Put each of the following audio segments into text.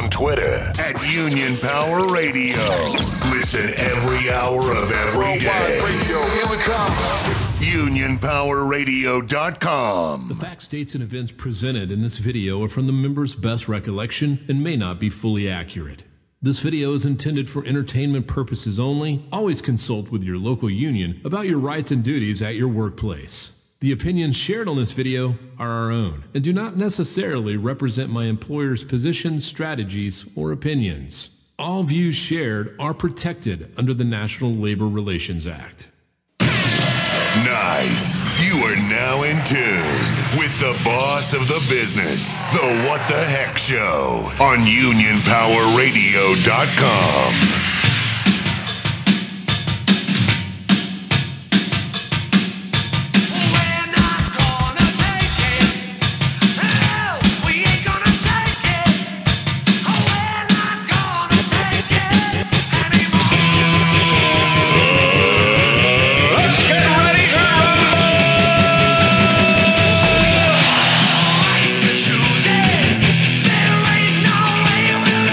on Twitter at Union Power Radio. Listen every hour of every day. Radio, here we come. UnionPowerRadio.com. The facts, dates, and events presented in this video are from the member's best recollection and may not be fully accurate. This video is intended for entertainment purposes only. Always consult with your local union about your rights and duties at your workplace. The opinions shared on this video are our own and do not necessarily represent my employer's positions, strategies, or opinions. All views shared are protected under the National Labor Relations Act. Nice. You are now in tune with the boss of the business, The What the Heck Show on UnionPowerRadio.com.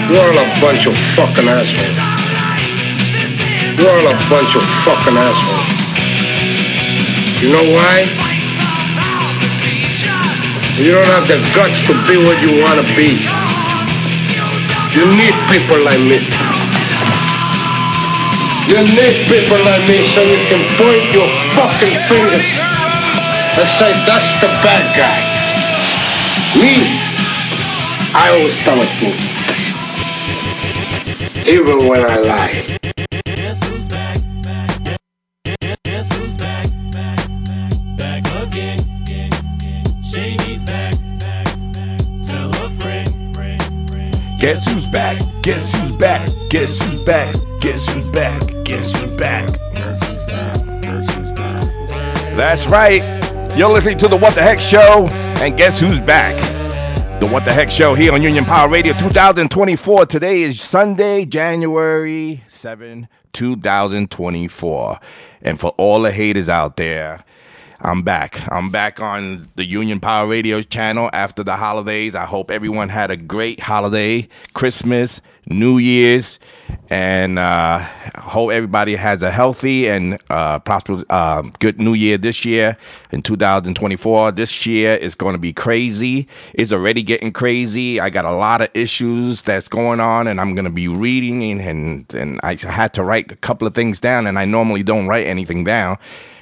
You're all a bunch of fucking assholes. You're all a bunch of fucking assholes. You know why? You don't have the guts to be what you want to be. You need people like me. You need people like me so you can point your fucking fingers and say, that's the bad guy. Me, I always tell the truth. Even when I lie. Guess who's back? Guess who's back? Back again. Shady's back. Tell a friend. Guess who's back? Guess who's back? Guess who's back? Guess who's back? Guess who's back? That's right. You're listening to the What the Heck Show, and guess who's back? The What the Heck Show here on Union Power Radio 2024. Today is Sunday, January 7, 2024. And for all the haters out there, I'm back. I'm back on the Union Power Radio channel after the holidays. I hope everyone had a great holiday, Christmas, New Year's, and uh, hope everybody has a healthy and uh, prosperous, uh, good New Year this year in 2024. This year is going to be crazy. It's already getting crazy. I got a lot of issues that's going on, and I'm going to be reading, and, and I had to write a couple of things down, and I normally don't write anything down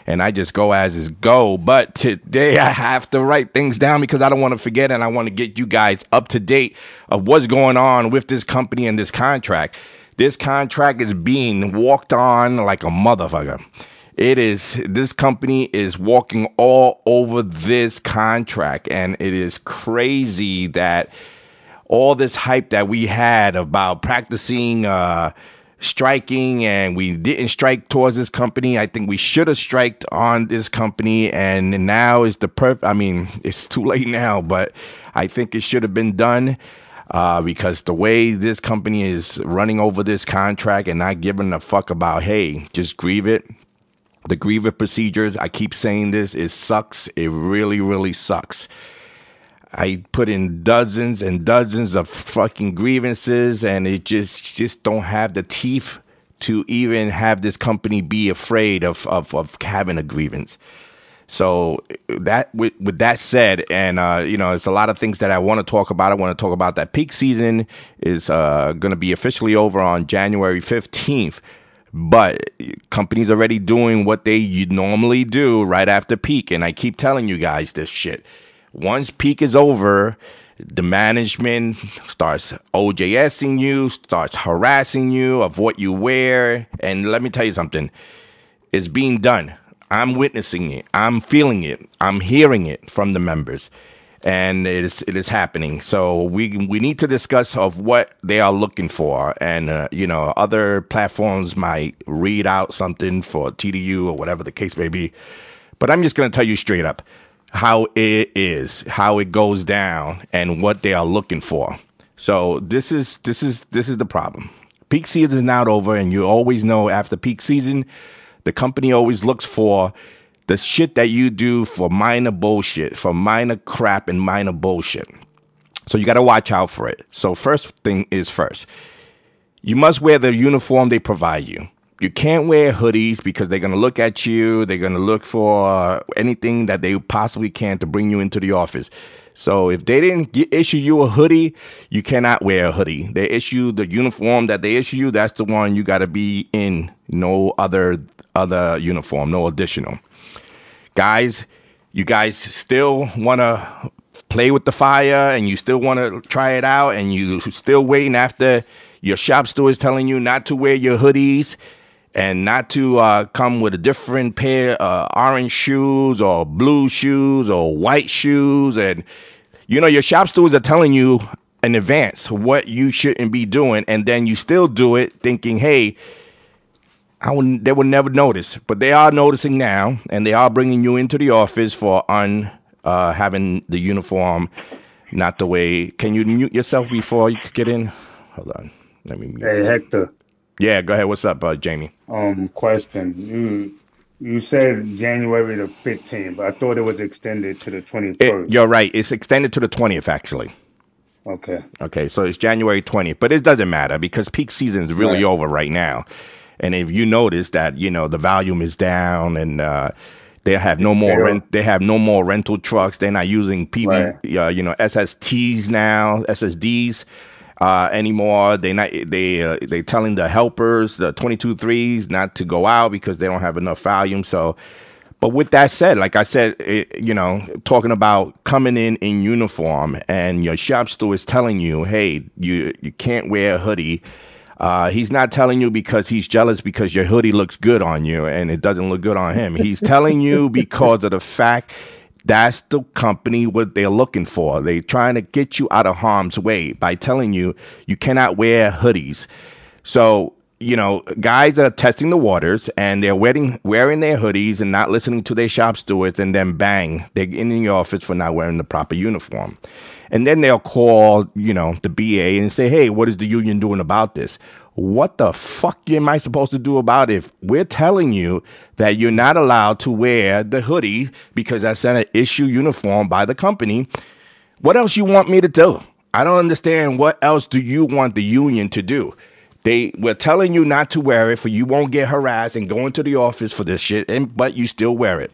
and I just go as is go. But today I have to write things down because I don't want to forget and I want to get you guys up to date of what's going on with this company and this contract. This contract is being walked on like a motherfucker. It is, this company is walking all over this contract and it is crazy that all this hype that we had about practicing, uh, striking and we didn't strike towards this company. I think we should have striked on this company and now is the perf I mean, it's too late now, but I think it should have been done. Uh, because the way this company is running over this contract and not giving a fuck about, hey, just grieve it. The grieve it procedures, I keep saying this, it sucks. It really, really sucks. I put in dozens and dozens of fucking grievances and it just just don't have the teeth to even have this company be afraid of of, of having a grievance. So that with, with that said, and uh, you know, it's a lot of things that I want to talk about. I want to talk about that peak season is uh, going to be officially over on January fifteenth, but companies already doing what they normally do right after peak, and I keep telling you guys this shit. Once peak is over, the management starts OJSing you, starts harassing you of what you wear, and let me tell you something, it's being done. I'm witnessing it. I'm feeling it. I'm hearing it from the members, and it is it is happening. So we we need to discuss of what they are looking for, and uh, you know other platforms might read out something for TDU or whatever the case may be. But I'm just going to tell you straight up how it is, how it goes down, and what they are looking for. So this is this is this is the problem. Peak season is not over, and you always know after peak season, the company always looks for the shit that you do for minor bullshit, for minor crap and minor bullshit. So you got to watch out for it. So first thing is first, you must wear the uniform they provide you. You can't wear hoodies because they're going to look at you. They're going to look for anything that they possibly can to bring you into the office. So if they didn't gi- issue you a hoodie, you cannot wear a hoodie. They issue the uniform that they issue you. That's the one you got to be in. No other other uniform. No additional. Guys, you guys still want to play with the fire and you still want to try it out and you still waiting after your shop steward is telling you not to wear your hoodies and not to uh, come with a different pair of orange shoes or blue shoes or white shoes and you know your shop stewards are telling you in advance what you shouldn't be doing and then you still do it thinking hey I would, they would never notice, but they are noticing now, and they are bringing you into the office for un uh, having the uniform not the way. Can you mute yourself before you get in? Hold on, let me mute. Hey Hector, Yeah, go ahead. What's up, uh, Jamie? um, question. You you said January the fifteenth, but I thought it was extended to the twenty first. you're right. It's extended to the twentieth, actually. Okay. Okay, so it's January 20th, but it doesn't matter because peak season is really Right. over right now. And if you notice that, you know, the volume is down and uh, they have no more rent, they have no more rental trucks. They're not using PB, Right. uh, you know, SSTs now, SSDs uh, anymore. They not they uh, they telling the helpers, the 22 threes, not to go out because they don't have enough volume. So but with that said, like I said, it, you know, talking about coming in in uniform and your shop steward is telling you, hey, you you can't wear a hoodie. Uh, he's not telling you because he's jealous because your hoodie looks good on you and it doesn't look good on him. He's telling you because of the fact that's the company what they're looking for. They're trying to get you out of harm's way by telling you you cannot wear hoodies. So, you know, guys are testing the waters and they're wearing wearing their hoodies and not listening to their shop stewards, and then bang, they're in the office for not wearing the proper uniform. And then they'll call, you know, the BA and say, hey, what is the union doing about this? What the fuck am I supposed to do about it? If we're telling you that you're not allowed to wear the hoodie because that's an issue uniform by the company, what else you want me to do? I don't understand what else do you want the union to do? They were telling you not to wear it for you won't get harassed and go into the office for this shit, and but you still wear it.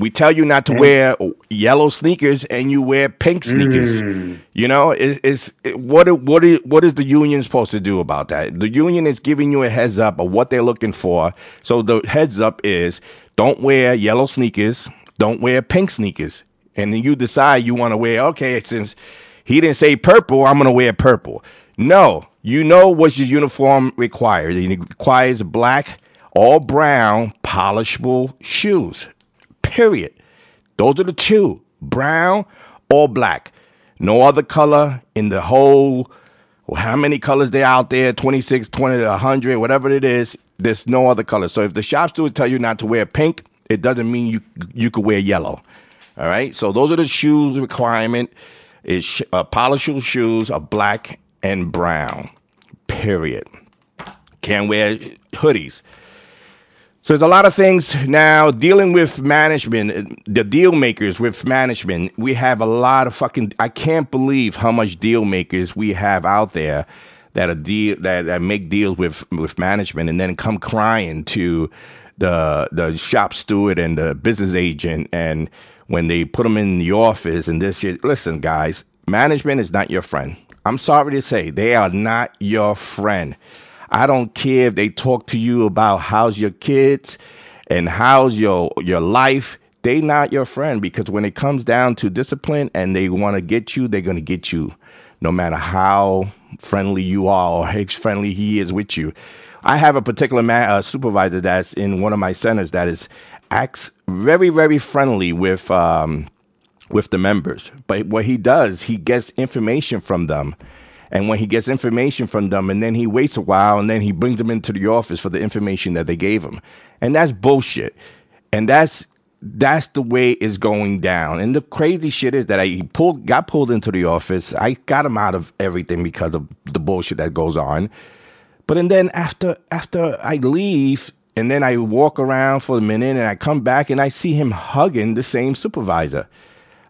We tell you not to mm. wear yellow sneakers and you wear pink sneakers. Mm. You know, is is what what is, what is the union supposed to do about that? The union is giving you a heads up of what they're looking for. So the heads up is don't wear yellow sneakers, don't wear pink sneakers, and then you decide you want to wear. Okay, since he didn't say purple, I'm gonna wear purple. No, you know what your uniform requires. It requires black or brown polishable shoes. Period. Those are the two brown or black. No other color in the whole, well, how many colors they out there 26, 20, 100, whatever it is. There's no other color. So if the shop stewards tell you not to wear pink, it doesn't mean you you could wear yellow. All right. So those are the shoes requirement. Is sh- uh, polishable shoes are black and brown. Period. Can't wear hoodies. So there's a lot of things now dealing with management, the deal makers with management. We have a lot of fucking. I can't believe how much deal makers we have out there that are deal that, that make deals with with management and then come crying to the the shop steward and the business agent and when they put them in the office and this shit. Listen, guys, management is not your friend. I'm sorry to say they are not your friend. I don't care if they talk to you about how's your kids and how's your your life. They not your friend because when it comes down to discipline and they want to get you, they're gonna get you, no matter how friendly you are or how friendly he is with you. I have a particular man, uh, supervisor that's in one of my centers that is acts very very friendly with um, with the members. But what he does, he gets information from them. And when he gets information from them, and then he waits a while, and then he brings them into the office for the information that they gave him, and that's bullshit. And that's that's the way it's going down. And the crazy shit is that I pulled got pulled into the office. I got him out of everything because of the bullshit that goes on. But and then after after I leave, and then I walk around for a minute, and I come back, and I see him hugging the same supervisor.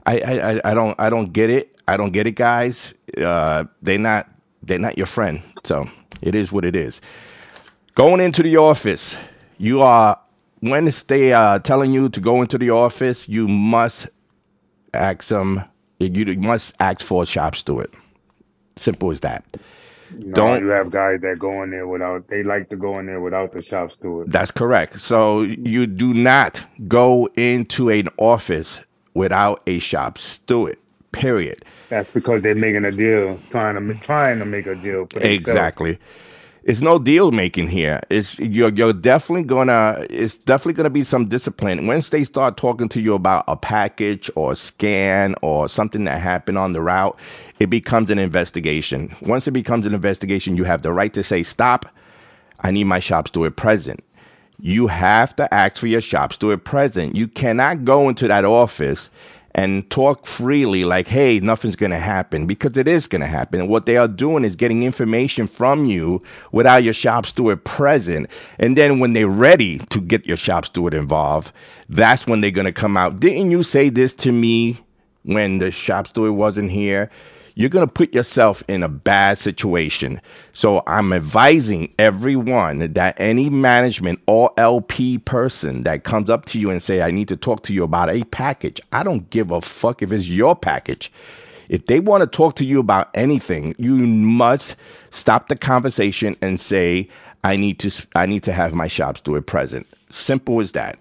I I, I- don't I don't get it. I don't get it, guys. Uh, they're not they're not your friend. So it is what it is. Going into the office, you are when they are telling you to go into the office, you must ask them. You must ask for a shop steward. Simple as that. No, Don't- you have guys that go in there without. They like to go in there without the shop steward. That's correct. So you do not go into an office without a shop steward. Period. That's because they're making a deal, trying to trying to make a deal. Exactly. It's no deal making here. It's you're you're definitely gonna it's definitely gonna be some discipline. Once they start talking to you about a package or a scan or something that happened on the route, it becomes an investigation. Once it becomes an investigation, you have the right to say, Stop, I need my shop steward present. You have to ask for your shop steward present. You cannot go into that office and talk freely like, hey, nothing's going to happen because it is going to happen. And what they are doing is getting information from you without your shop steward present. And then when they're ready to get your shop steward involved, that's when they're going to come out. Didn't you say this to me when the shop steward wasn't here? You're going to put yourself in a bad situation. So I'm advising everyone that any management or LP person that comes up to you and say, I need to talk to you about a package. I don't give a fuck if it's your package. If they want to talk to you about anything, you must stop the conversation and say, I need to I need to have my shops do it present. Simple as that.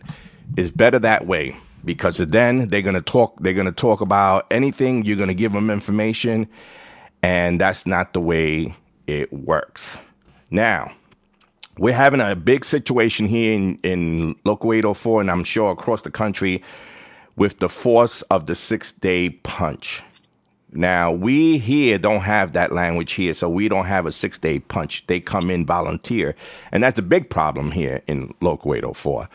It's better that way because then they're gonna talk. They're gonna talk about anything. You're gonna give them information, and that's not the way it works. Now, we're having a big situation here in, in Local 804, and I'm sure across the country, with the force of the six day punch. Now, we here don't have that language here, so we don't have a six day punch. They come in volunteer. And that's a big problem here in Local 804.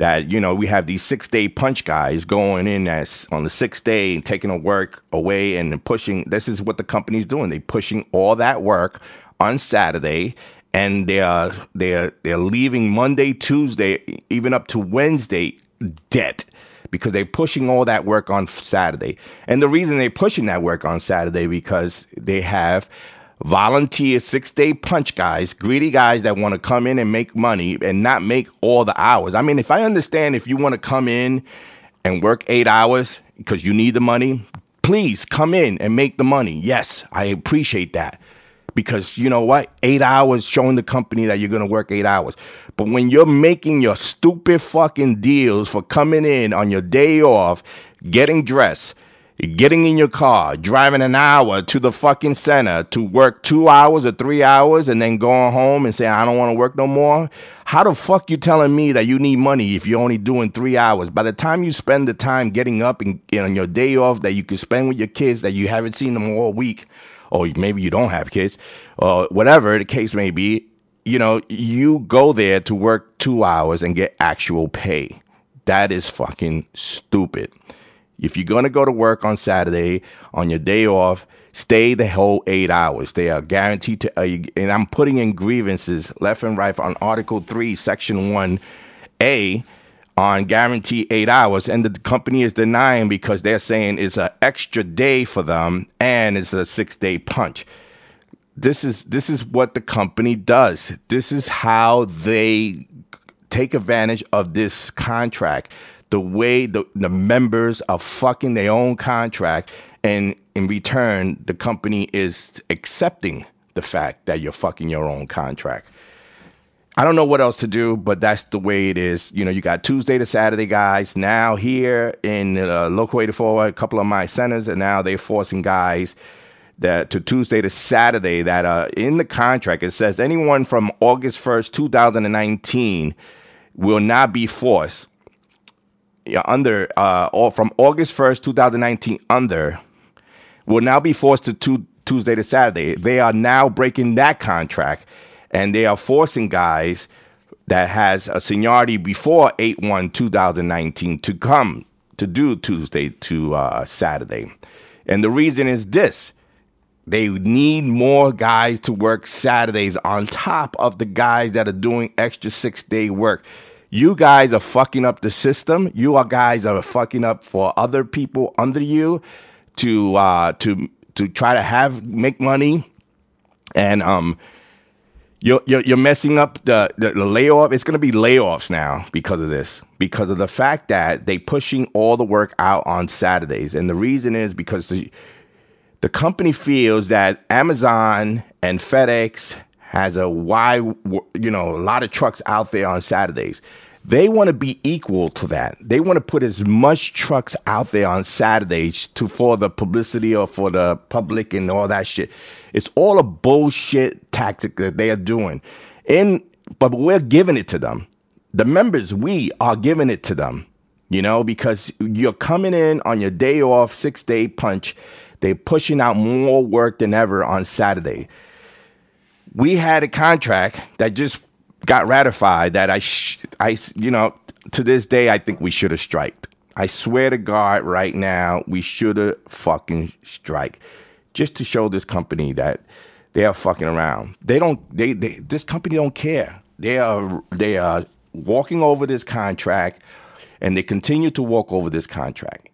That, you know, we have these six day punch guys going in as on the sixth day and taking the work away and pushing. This is what the company's doing. They pushing all that work on Saturday and they are they're they're leaving Monday, Tuesday, even up to Wednesday debt because they're pushing all that work on Saturday. And the reason they're pushing that work on Saturday because they have volunteer six day punch guys, greedy guys that want to come in and make money and not make all the hours. I mean, if I understand if you want to come in and work eight hours because you need the money, please come in and make the money. Yes, I appreciate that because you know what? Eight hours showing the company that you're going to work eight hours. But when you're making your stupid fucking deals for coming in on your day off, getting dressed, getting in your car, driving an hour to the fucking center to work two hours or three hours and then going home and saying, I don't want to work no more. How the fuck you telling me that you need money if you're only doing three hours? By the time you spend the time getting up and and on your day off that you could spend with your kids that you haven't seen them all week, or maybe you don't have kids, or whatever the case may be, you know, you go there to work two hours and get actual pay. That is fucking stupid. If you're going to go to work on Saturday on your day off, stay the whole eight hours. They are guaranteed to, uh, and I'm putting in grievances left and right on Article 3, Section 1A on guarantee eight hours. And the company is denying because they're saying it's an extra day for them and it's a six day punch. This is this is what the company does. This is how they take advantage of this contract. The way the, the members are fucking their own contract, and in return, the company is accepting the fact that you're fucking your own contract. I don't know what else to do, but that's the way it is. You know, you got Tuesday to Saturday guys. Now here in uh, Local 804, a couple of my centers, and now they're forcing guys that to Tuesday to Saturday that uh, in the contract it says anyone from August 1st, 2019 will not be forced yeah, under uh, or from August 1st, 2019 under will now be forced to tu- Tuesday to Saturday. They are now breaking that contract and they are forcing guys that has a seniority before 8-1 2019 to come to do Tuesday to uh, Saturday. And the reason is this. They need more guys to work Saturdays on top of the guys that are doing extra six day work. You guys are fucking up the system. You are guys are fucking up for other people under you to uh, to to try to have make money, and um, you're you're, you're messing up the, the the layoff. It's to be layoffs now because of this, because of the fact that they pushing all the work out on Saturdays, and the reason is because the the company feels that Amazon and FedEx has a wide, you know, a lot of trucks out there on Saturdays. They want to be equal to that. They want to put as much trucks out there on Saturdays to for the publicity or for the public and all that shit. It's all a bullshit tactic that they are doing. And but we're giving it to them. The members, we are giving it to them. You know, because you're coming in on your day off, six day punch. They're pushing out more work than ever on Saturday we had a contract that just got ratified that I, sh- I, you know, to this day, I think we should have striked. I swear to God, right now, we should have fucking strike, just to show this company that they are fucking around. They don't. They, they this company don't care. They are they are walking over this contract, and they continue to walk over this contract.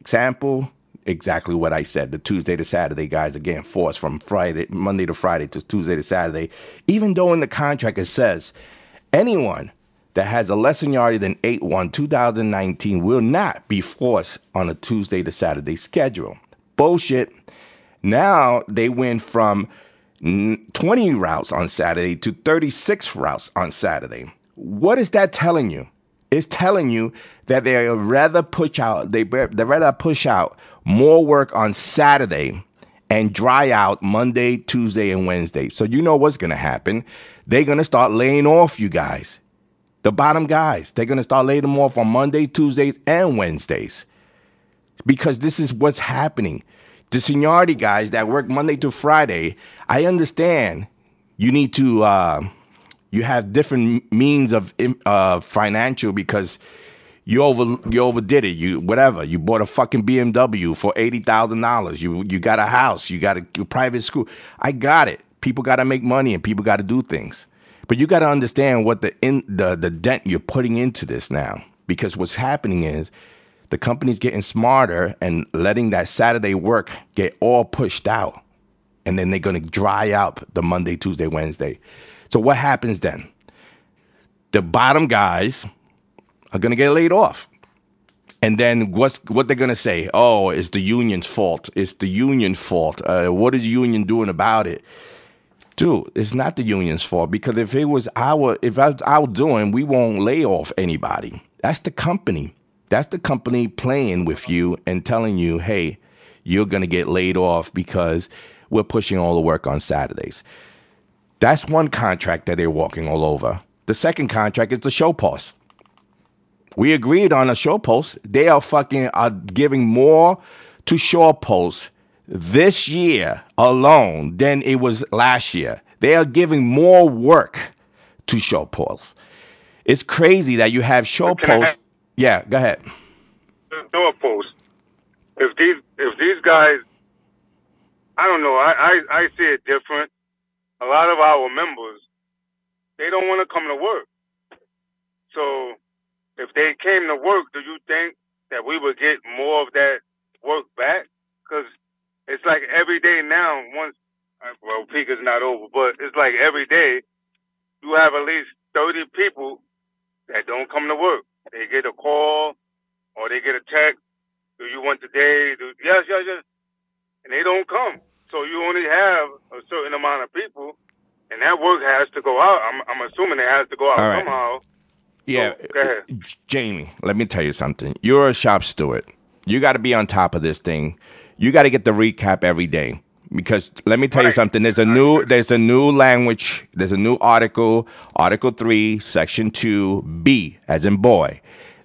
Example, exactly what I said. The Tuesday to Saturday guys are getting forced from Friday, Monday to Friday to Tuesday to Saturday, even though in the contract it says anyone that has a lesson yardage than 8 1 2019 will not be forced on a Tuesday to Saturday schedule. Bullshit. Now they went from 20 routes on Saturday to 36 routes on Saturday. What is that telling you? It's telling you that they rather push out they they rather push out more work on Saturday and dry out Monday, Tuesday, and Wednesday. So you know what's gonna happen. They're gonna start laying off you guys. The bottom guys. They're gonna start laying them off on Monday, Tuesdays, and Wednesdays because this is what's happening. The seniority guys that work Monday to Friday, I understand you need to, uh, you have different means of uh, financial because you over you overdid it. You whatever. You bought a fucking BMW for eighty thousand dollars. You you got a house. You got a, private school. I got it. People got to make money and people got to do things. But you got to understand what the in the the dent you're putting into this now. Because what's happening is the company's getting smarter and letting that Saturday work get all pushed out. And then they're going to dry out the Monday, Tuesday, Wednesday. So what happens then? The bottom guys are going to get laid off. And then what's what they're going to say? Oh, it's the union's fault. It's the union's fault. Uh, what is the union doing about it? Dude, it's not the union's fault because if it was our if I was our doing, we won't lay off anybody. That's the company. That's the company playing with you and telling you, hey, you're gonna get laid off because we're pushing all the work on Saturdays. That's one contract that they're walking all over. The second contract is the show post. We agreed on a show post. They are fucking are giving more to show posts this year alone than it was last year. They are giving more work to show posts. It's crazy that you have show Can posts. Yeah, go ahead. doorpost. If these if these guys, I don't know. I, I I see it different. A lot of our members, they don't want to come to work. So, if they came to work, do you think that we would get more of that work back? Because it's like every day now. Once, uh, well, peak is not over, but it's like every day you have at least thirty people that don't come to work. They get a call or they get a text. Do you want today? Do, yes, yes, yes. And they don't come. So you only have a certain amount of people, and that work has to go out. I'm, I'm assuming it has to go out All right. somehow. Yeah, ahead. Jamie, let me tell you something. You're a shop steward. You got to be on top of this thing. You got to get the recap every day because let me tell you something. There's a new there's a new language. There's a new article, Article Three, Section Two, B, as in boy,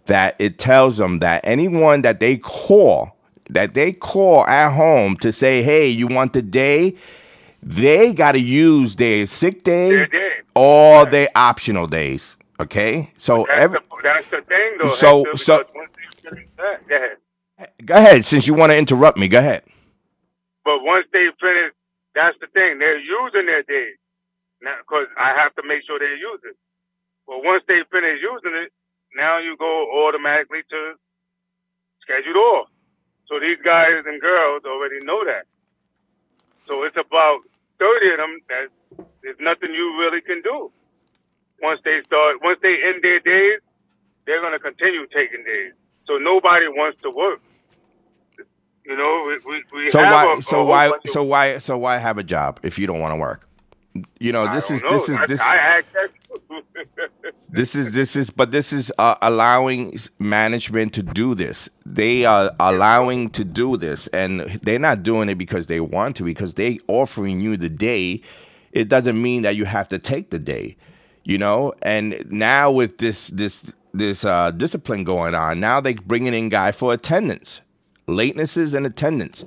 that it tells them that anyone that they call that they call at home to say, hey, you want the day, they got to use their sick day day. or their optional days. Okay, so That's, every, the, that's the thing, though. So- Hector, so- because once they finish that, go ahead. Go ahead, since you want to interrupt me. Go ahead. But once they finish, that's the thing. They're using their days. Now, because I have to make sure they use it. But once they finish using it, now you go automatically to scheduled off. So these guys and girls already know that. So it's about 30 of them that there's nothing you really can do. Once they start, once they end their days, they're going to continue taking days. So nobody wants to work. You know, we, we, we So have why? a- So a why? So why? So why have a job if you don't want to work? You know, this is know. this is I, this I asked that this is this is but this is uh, allowing management to do this. They are allowing to do this, and they're not doing it because they want to. Because they offering you the day, it doesn't mean that you have to take the day. You know, and now with this this this uh, discipline going on, now they bringing in guy for attendance, latenesses and attendance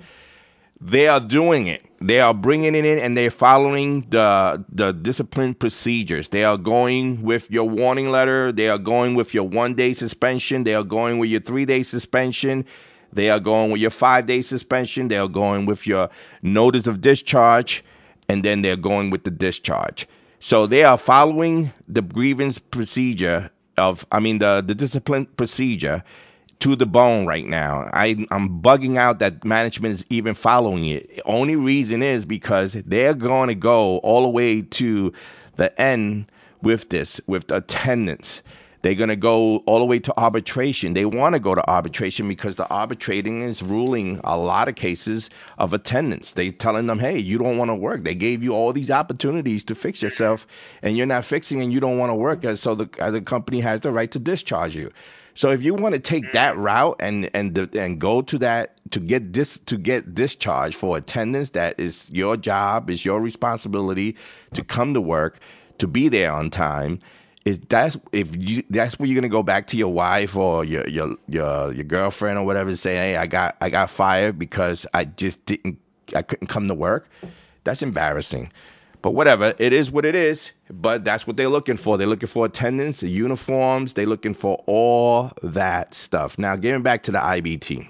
they are doing it. They are bringing it in and they're following the the discipline procedures. They are going with your warning letter. They are going with your one day suspension. They are going with your three day suspension. They are going with your five day suspension. They are going with your notice of discharge, and then they're going with the discharge. So they are following the grievance procedure of, I mean, the the discipline procedure to the bone right now. I, I'm bugging out that management is even following it. Only reason is because they're going to go all the way to the end with this, with attendance. They're going to go all the way to arbitration. They want to go to arbitration because the arbitrating is ruling a lot of cases of attendance. They're telling them, "Hey, you don't want to work. They gave you all these opportunities to fix yourself, and you're not fixing, and you don't want to work. So the uh, the company has the right to discharge you." So if you want to take that route and and and go to that to get this to get discharged for attendance, that is your job, is your responsibility to come to work, to be there on time. Is that's if you that's where you're gonna go back to your wife or your your your your girlfriend or whatever and say, hey, I got I got fired because I just didn't I couldn't come to work. That's embarrassing. But whatever, it is what it is. But that's what they're looking for. They're looking for attendance, the uniforms. They're looking for all that stuff. Now, getting back to the IBT.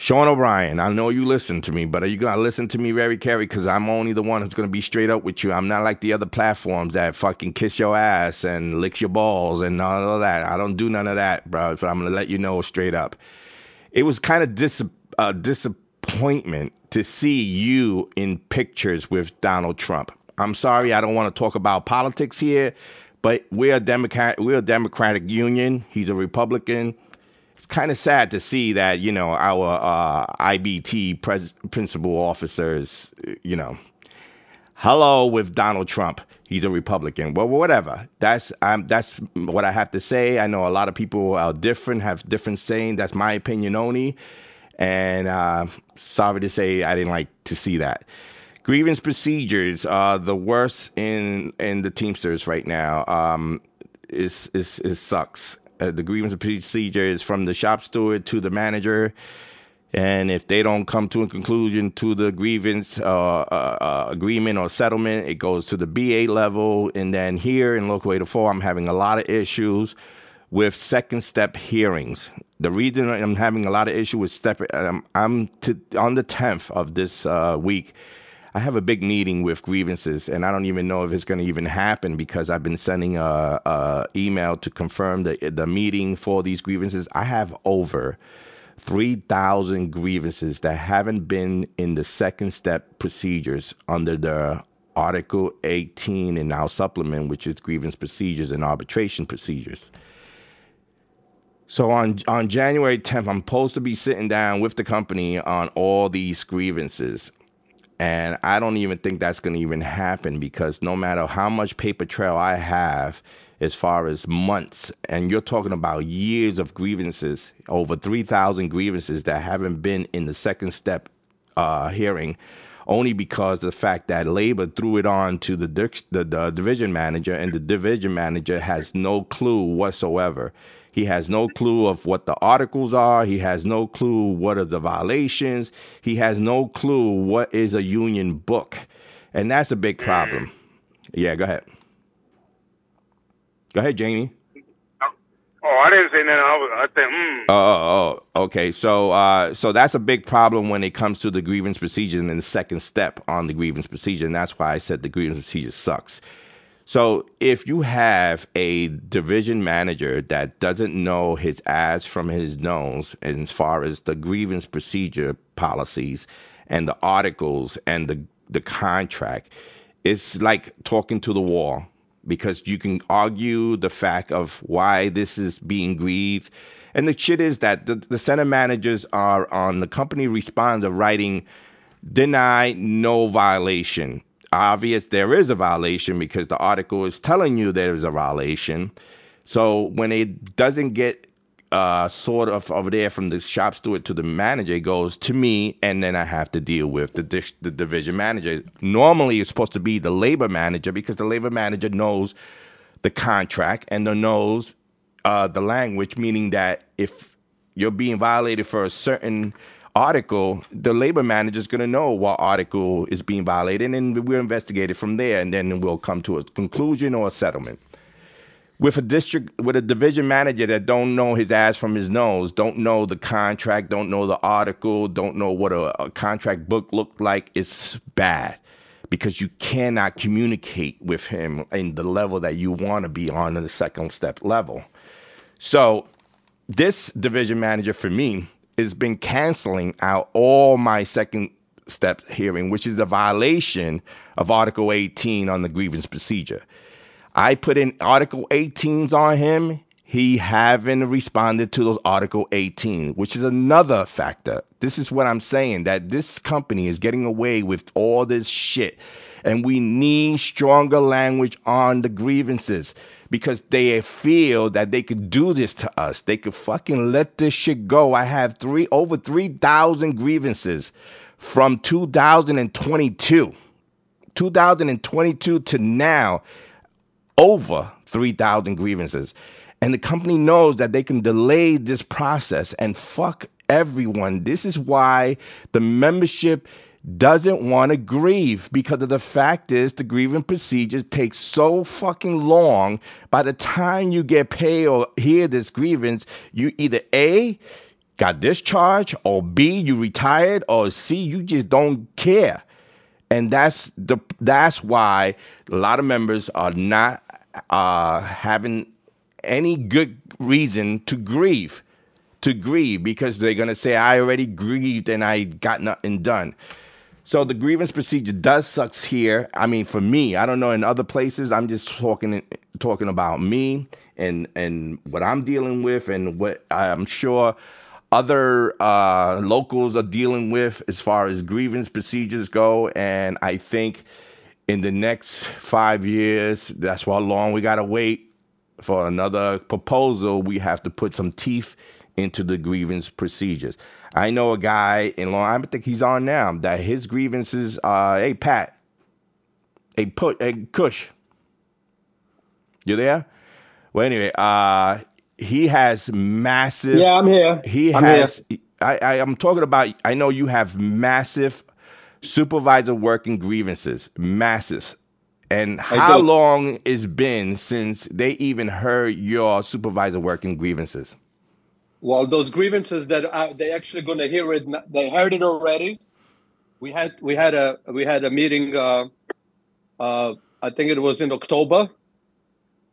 Sean O'Brien, I know you listen to me, but are you going to listen to me very carefully? Because I'm only the one who's going to be straight up with you. I'm not like the other platforms that fucking kiss your ass and lick your balls and all of that. I don't do none of that, bro. But I'm going to let you know straight up. It was kind of dis- disappointment to see you in pictures with Donald Trump. I'm sorry, I don't want to talk about politics here, but we're a Democrat. We're a Democratic Union. He's a Republican it's kind of sad to see that you know our uh, IBT pres- principal officers, you know, hello with Donald Trump. He's a Republican. Well, whatever. That's um, that's what I have to say. I know a lot of people are different, have different saying. That's my opinion only. And uh, sorry to say, I didn't like to see that. Grievance procedures are the worst in in the Teamsters right now. Um, is is is sucks. Uh, the grievance procedure is from the shop steward to the manager. And if they don't come to a conclusion to the grievance uh, uh, uh, agreement or settlement, it goes to the BA level. And then here in Local 804, I'm having a lot of issues with second step hearings. The reason I'm having a lot of issue with step, um, I'm to, on the 10th of this uh, week. I have a big meeting with grievances, and I don't even know if it's going to even happen because I've been sending a, a email to confirm the the meeting for these grievances. I have over three thousand grievances that haven't been in the second step procedures under the Article 18 in our supplement, which is grievance procedures and arbitration procedures. So on on January 10th, I'm supposed to be sitting down with the company on all these grievances. And I don't even think that's going to even happen because no matter how much paper trail I have, as far as months, and you're talking about years of grievances, over 3,000 grievances that haven't been in the second step uh, hearing, only because of the fact that labor threw it on to the, the, the division manager, and the division manager has no clue whatsoever. He has no clue of what the articles are. He has no clue what are the violations. He has no clue what is a union book. And that's a big problem. Yeah, go ahead. Go ahead, Jamie. Oh, I didn't say nothing. I was, I said, mm. Oh, oh, oh, okay. So, uh, so that's a big problem when it comes to the grievance procedure and the second step on the grievance procedure, and that's why I said the grievance procedure sucks. So if you have a division manager that doesn't know his ass from his nose as far as the grievance procedure policies and the articles and the the contract, it's like talking to the wall because you can argue the fact of why this is being grieved. And the shit is that the, the center managers are on the company responds of writing deny no violation. Obvious there is a violation because the article is telling you there's a violation. So when it doesn't get uh, sort of over there from the shop steward to the manager, it goes to me, and then I have to deal with the dis- the division manager. Normally, it's supposed to be the labor manager because the labor manager knows the contract and knows uh, the language, meaning that if you're being violated for a certain article, the labor manager is going to know what article is being violated, and we'll investigate it from there, and then we'll come to a conclusion or a settlement. With a district, with a division manager that don't know his ass from his nose, don't know the contract, don't know the article, don't know what a, a contract book looked like, it's bad because you cannot communicate with him in the level that you want to be on in the second step level. So this division manager for me has been canceling out all my second step hearing, which is the violation of Article 18 on the grievance procedure. I put in Article 18s on him. He haven't responded to those Article 18, which is another factor. This is what I'm saying that this company is getting away with all this shit. And we need stronger language on the grievances because they feel that they could do this to us. They could fucking let this shit go. I have three over 3,000 grievances from 2022. 2022 to now, over 3,000 grievances. And the company knows that they can delay this process and fuck everyone. This is why the membership doesn't want to grieve because of the fact is the grieving procedure takes so fucking long. By the time you get paid or hear this grievance, you either A, got discharged, or B, you retired, or C, you just don't care. And that's the that's why a lot of members are not uh, having any good reason to grieve, to grieve because they're gonna say I already grieved and I got nothing done. So the grievance procedure does sucks here. I mean, for me, I don't know in other places. I'm just talking talking about me and and what I'm dealing with and what I'm sure other uh, locals are dealing with as far as grievance procedures go. And I think in the next five years, that's how long we gotta wait for another proposal. We have to put some teeth into the grievance procedures. I know a guy in Long Island, I think he's on now, that his grievances are, hey, Pat, hey, put, hey, Kush, you there? Well, anyway, uh, he has massive. Yeah, I'm here. He I'm has. I, I I'm talking about. I know you have massive supervisor working grievances, massive. And how long it's been since they even heard your supervisor working grievances? Well, those grievances that uh, they actually going to hear it, they heard it already. We had we had a we had a meeting. Uh, uh, I think it was in October,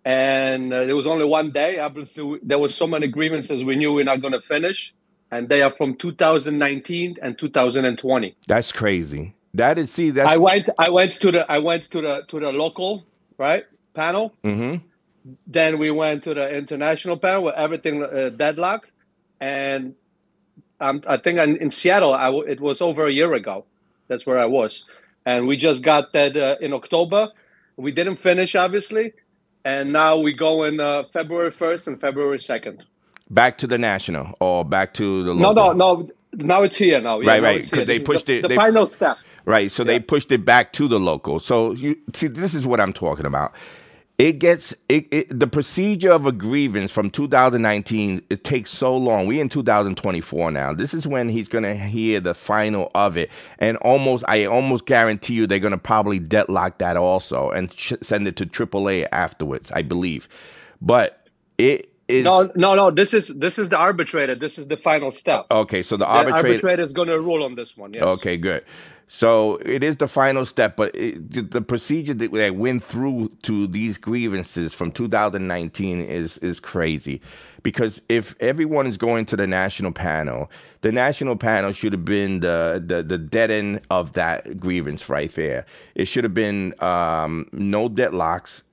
and uh, there was only one day. Obviously, there was so many grievances we knew we're not going to finish, and they are from 2019 and 2020. That's crazy. That is see. That's I went I went to the I went to the to the local right panel. hmm Then we went to the international panel where everything uh, deadlocked, and um, I think in, in Seattle I w- it was over a year ago. That's where I was, and we just got that uh, in October. We didn't finish obviously, and now we go in uh, February first and February second. back to the national or back to the local. no, no. No. Now it's here. Now, yeah, Right, now right, it's 'cause here. they This pushed the, it- The they- final step. Right. So they pushed it back to the local. So you see, this is what I'm talking about. It gets it, it the procedure of a grievance from 2019. It takes so long. We in 2024 now. This is when he's gonna hear the final of it, and almost I almost guarantee you they're gonna probably deadlock that also and sh- send it to AAA afterwards. I believe, but it is No, no, no. This is this is the arbitrator. This is the final step. okay. So the the arbitrator. arbitrator is going to rule on this one. Yes. Okay, good. So it is the final step, but it, the- procedure that that went through to these grievances from 2019 is is crazy, because if everyone is going to the national panel, the national panel should have been the the, the dead end of that grievance right there. It should have been um, no deadlocks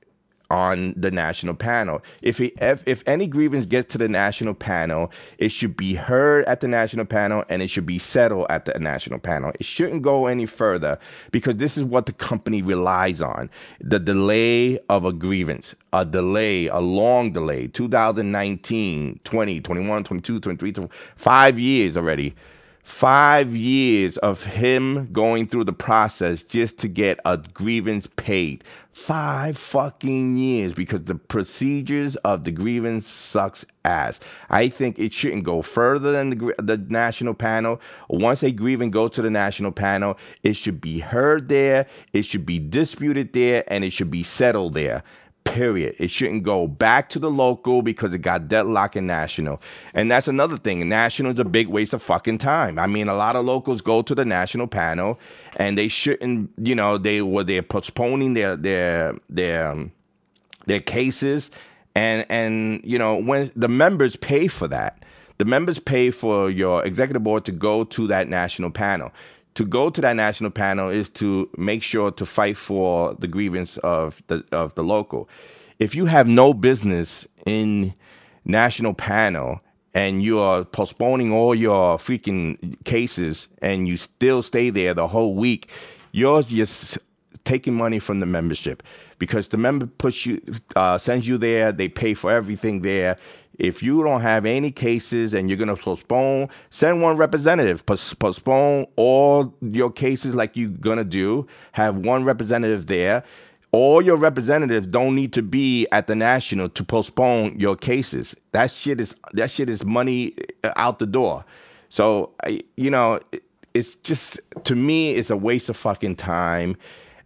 on the national panel. If, he, if if any grievance gets to the national panel, it should be heard at the national panel and it should be settled at the national panel. It shouldn't go any further because this is what the company relies on. The delay of a grievance, a delay, a long delay, 2019, 20, 21, 22, 23, 24, 5 years already five years of him going through the process just to get a grievance paid. Five fucking years because the procedures of the grievance sucks ass. I think it shouldn't go further than the, the national panel. Once a grievance goes to the national panel, it should be heard there, it should be disputed there, and it should be settled there. Period. It shouldn't go back to the local because it got deadlocked in national. And that's another thing. National is a big waste of fucking time. I mean, a lot of locals go to the national panel and they shouldn't, you know, they were they're postponing their their their um, their cases and and you know when the members pay for that the members pay for your executive board to go to that national panel to go to that national panel is to make sure to fight for the grievance of the of the local. If you have no business in national panel and you are postponing all your freaking cases and you still stay there the whole week you're just taking money from the membership. Because the member push you uh, sends you there they pay for everything there. If you don't have any cases and you're going to postpone send one representative. Pos- postpone all your cases like you're going to do. Have one representative there. All your representatives don't need to be at the national to postpone your cases. That shit is that shit is money uh, out the door. So you know it's just to me it's a waste of fucking time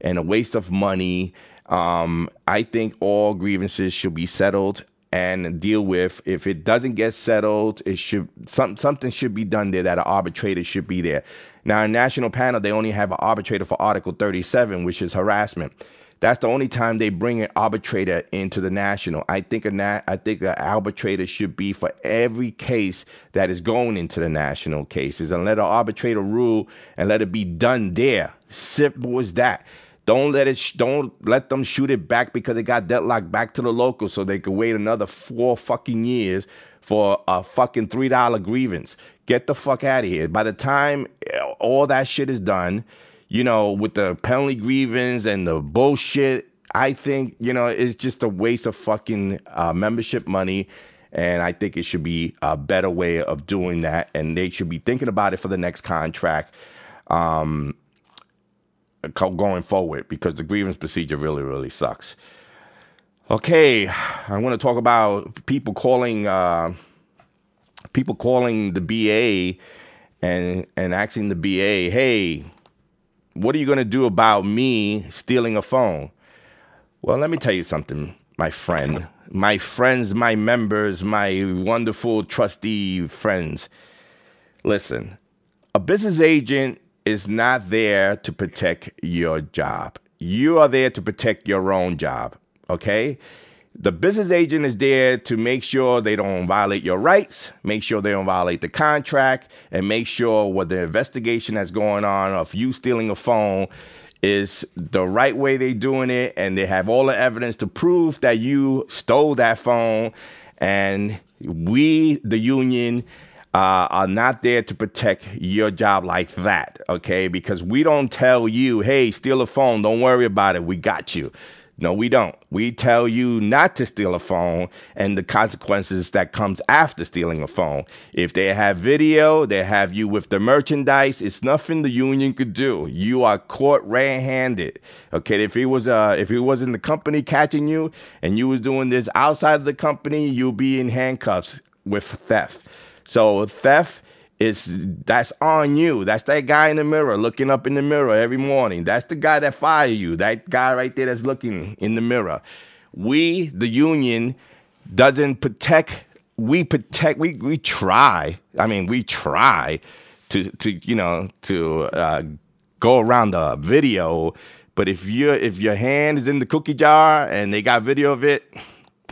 and a waste of money. Um, I think all grievances should be settled and deal with. If it doesn't get settled, it should some something should be done there that an arbitrator should be there. Now, in national panel, they only have an arbitrator for Article 37, which is harassment. That's the only time they bring an arbitrator into the national. I think a na- I think an arbitrator should be for every case that is going into the national cases, and let an arbitrator rule and let it be done there. Simple as that. Don't let it. Sh- don't let them shoot it back because they got deadlocked back to the locals, so they could wait another four fucking years for a fucking three dollar grievance. Get the fuck out of here. By the time eh, all that shit is done, you know, with the penalty grievance and the bullshit, I think you know it's just a waste of fucking uh, membership money. And I think it should be a better way of doing that, and they should be thinking about it for the next contract. Um, going forward because the grievance procedure really, really sucks. Okay, I want to talk about people calling uh, people calling the BA and and asking the BA, "Hey, what are you going to do about me stealing a phone?" Well, let me tell you something, my friend, my friends, my members, my wonderful trustee friends. Listen, a business agent is not there to protect your job. You are there to protect your own job, okay? The business agent is there to make sure they don't violate your rights, make sure they don't violate the contract, and make sure what the investigation that's going on of you stealing a phone is the right way they're doing it and they have all the evidence to prove that you stole that phone and we the union uh, are not there to protect your job like that, okay? Because we don't tell you, hey, steal a phone, don't worry about it, we got you. No, we don't. We tell you not to steal a phone and the consequences that comes after stealing a phone. If they have video, they have you with the merchandise. It's nothing the union could do. You are caught red-handed. Okay, if he was uh if he was in the company catching you and you was doing this outside of the company, you'll be in handcuffs with theft. So theft is that's on you. That's that guy in the mirror looking up in the mirror every morning. That's the guy that fired you. That guy right there that's looking in the mirror. We, the union, doesn't protect. We protect. We we try. I mean, we try to to you know to uh, go around the video. But if you if your hand is in the cookie jar and they got video of it,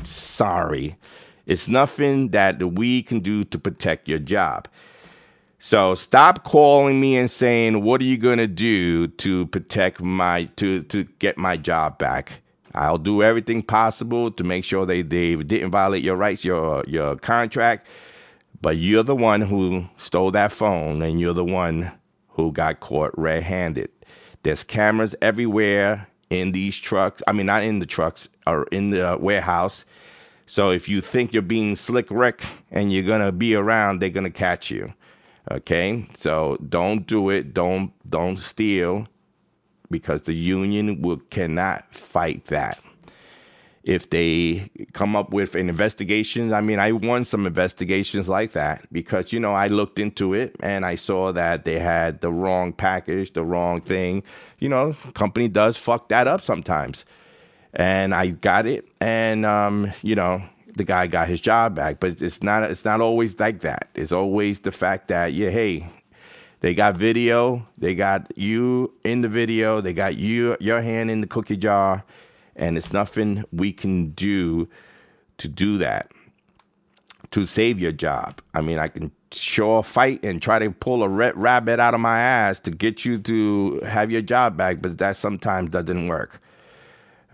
sorry, it's nothing that we can do to protect your job. So stop calling me and saying, "What are you gonna do to protect my to to get my job back?" I'll do everything possible to make sure they they didn't violate your rights, your your contract. But you're the one who stole that phone, and you're the one who got caught red-handed. There's cameras everywhere in these trucks. I mean, not in the trucks or in the warehouse. So if you think you're being slick Rick and you're gonna be around, they're gonna catch you. Okay, so don't do it. Don't don't steal because the union will cannot fight that. If they come up with an investigation, I mean, I won some investigations like that because you know I looked into it and I saw that they had the wrong package, the wrong thing. You know, company does fuck that up sometimes, and I got it, and um, you know, the guy got his job back. But it's not it's not always like that. It's always the fact that yeah, hey, they got video, they got you in the video, they got you your hand in the cookie jar, and it's nothing we can do to do that to save your job. I mean, I can sure fight and try to pull a red rabbit out of my ass to get you to have your job back, but that sometimes doesn't work.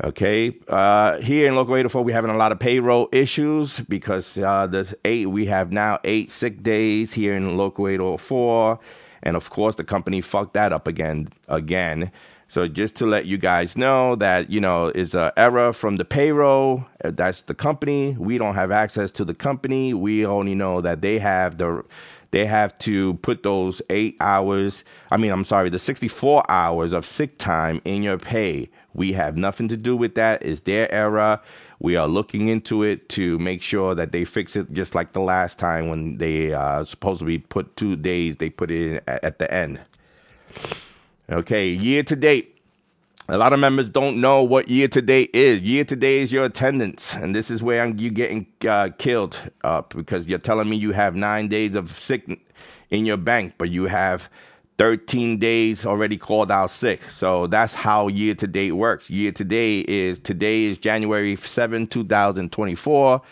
Okay, uh, here in Local 804, we're having a lot of payroll issues because uh, there's eight. We have now eight sick days here in Local 804, and of course, the company fucked that up again. Again, so just to let you guys know that you know is a error from the payroll. That's the company. We don't have access to the company. We only know that they have the they have to put those eight hours, I mean, I'm sorry, the 64 hours of sick time in your pay. We have nothing to do with that. It's their error. We are looking into it to make sure that they fix it just like the last time when they uh, supposed to be put two days, they put it at the end. Okay, year to date. A lot of members don't know what year to date is. Year to date is your attendance, and this is where I'm, you're getting uh, killed up because you're telling me you have nine days of sick in your bank, but you have 13 days already called out sick. So that's how year to date works. Year to date is today is January 7, 2024.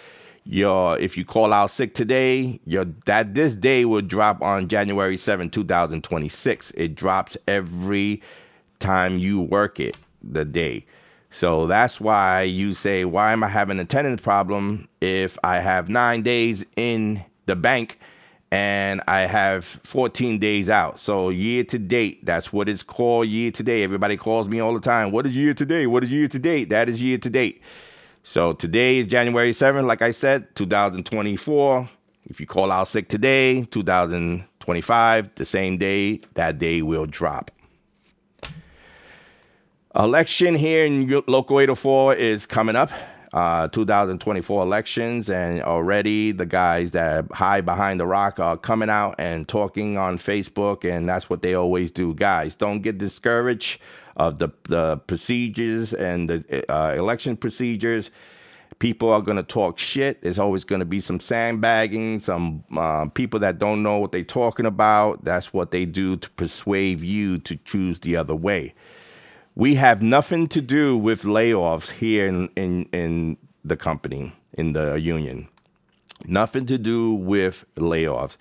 Your if you call out sick today, your that this day will drop on January 7, 2026. It drops every time you work it the day. So that's why you say, why am I having a attendance problem if I have nine days in the bank and I have 14 days out? So year to date, that's what it's called year to date. Everybody calls me all the time. What is year to date? What is year to date? That is year to date. So today is January 7th, like I said, 2024. If you call out sick today, 2025, the same day, that day will drop. Election here in Local 804 is coming up. Uh, 2024 elections, and already the guys that hide behind the rock are coming out and talking on Facebook, and that's what they always do. Guys, don't get discouraged of the the procedures and the uh, election procedures. People are going to talk shit. There's always going to be some sandbagging, some uh, people that don't know what they're talking about. That's what they do to persuade you to choose the other way. We have nothing to do with layoffs here in, in, in the company, in the union. Nothing to do with layoffs.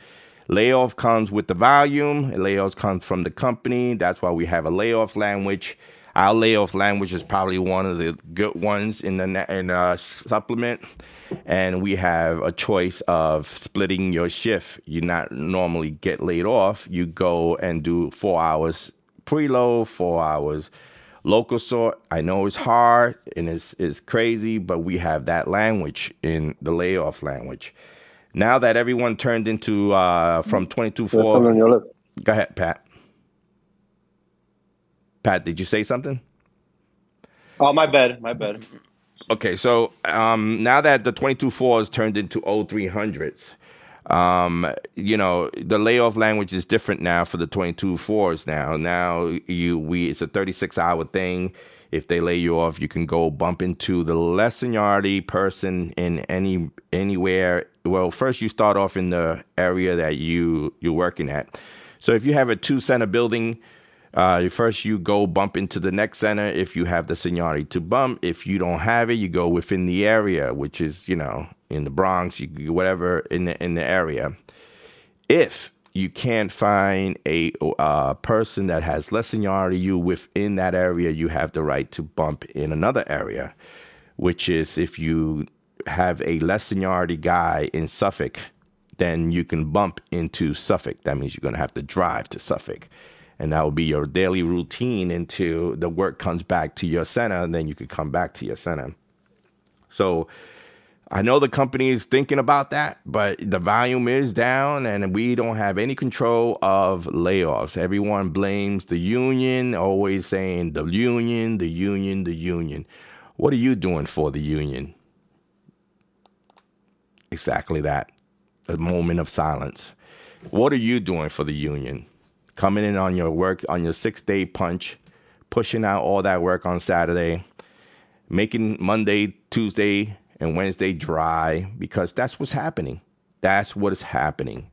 Layoff comes with the volume. Layoffs comes from the company. That's why we have a layoff language. Our layoff language is probably one of the good ones in the in uh, supplement, and we have a choice of splitting your shift. You not normally get laid off. You go and do four hours preload, four hours local sort. I know it's hard and it's it's crazy, but we have that language in the layoff language. Now that everyone turned into uh, from twenty two There's something on four. Go ahead, Pat. Pat, did you say something? Oh, my bad. My bad. Okay, so um, now that the 22 fours turned into 0300s, um, you know, the layoff language is different now for the 22 fours now. Now you we it's a 36 hour thing. If they lay you off, you can go bump into the less seniority person in any anywhere. Well, first you start off in the area that you you're working at. So if you have a two center building, Uh, first, you go bump into the next center if you have the seniority to bump. If you don't have it, you go within the area, which is you know in the Bronx, you whatever in the in the area. If you can't find a uh, person that has less seniority you within that area, you have the right to bump in another area, which is if you have a less seniority guy in Suffolk, then you can bump into Suffolk. That means you're going to have to drive to Suffolk. And that will be your daily routine until the work comes back to your center, and then you could come back to your center. So I know the company is thinking about that, but the volume is down and we don't have any control of layoffs. Everyone blames the union, always saying the union, the union, the union. What are you doing for the union? Exactly that. A moment of silence. What are you doing for the union? Coming in on your work, on your six day punch, pushing out all that work on Saturday, making Monday, Tuesday, and Wednesday dry because that's what's happening. That's what is happening.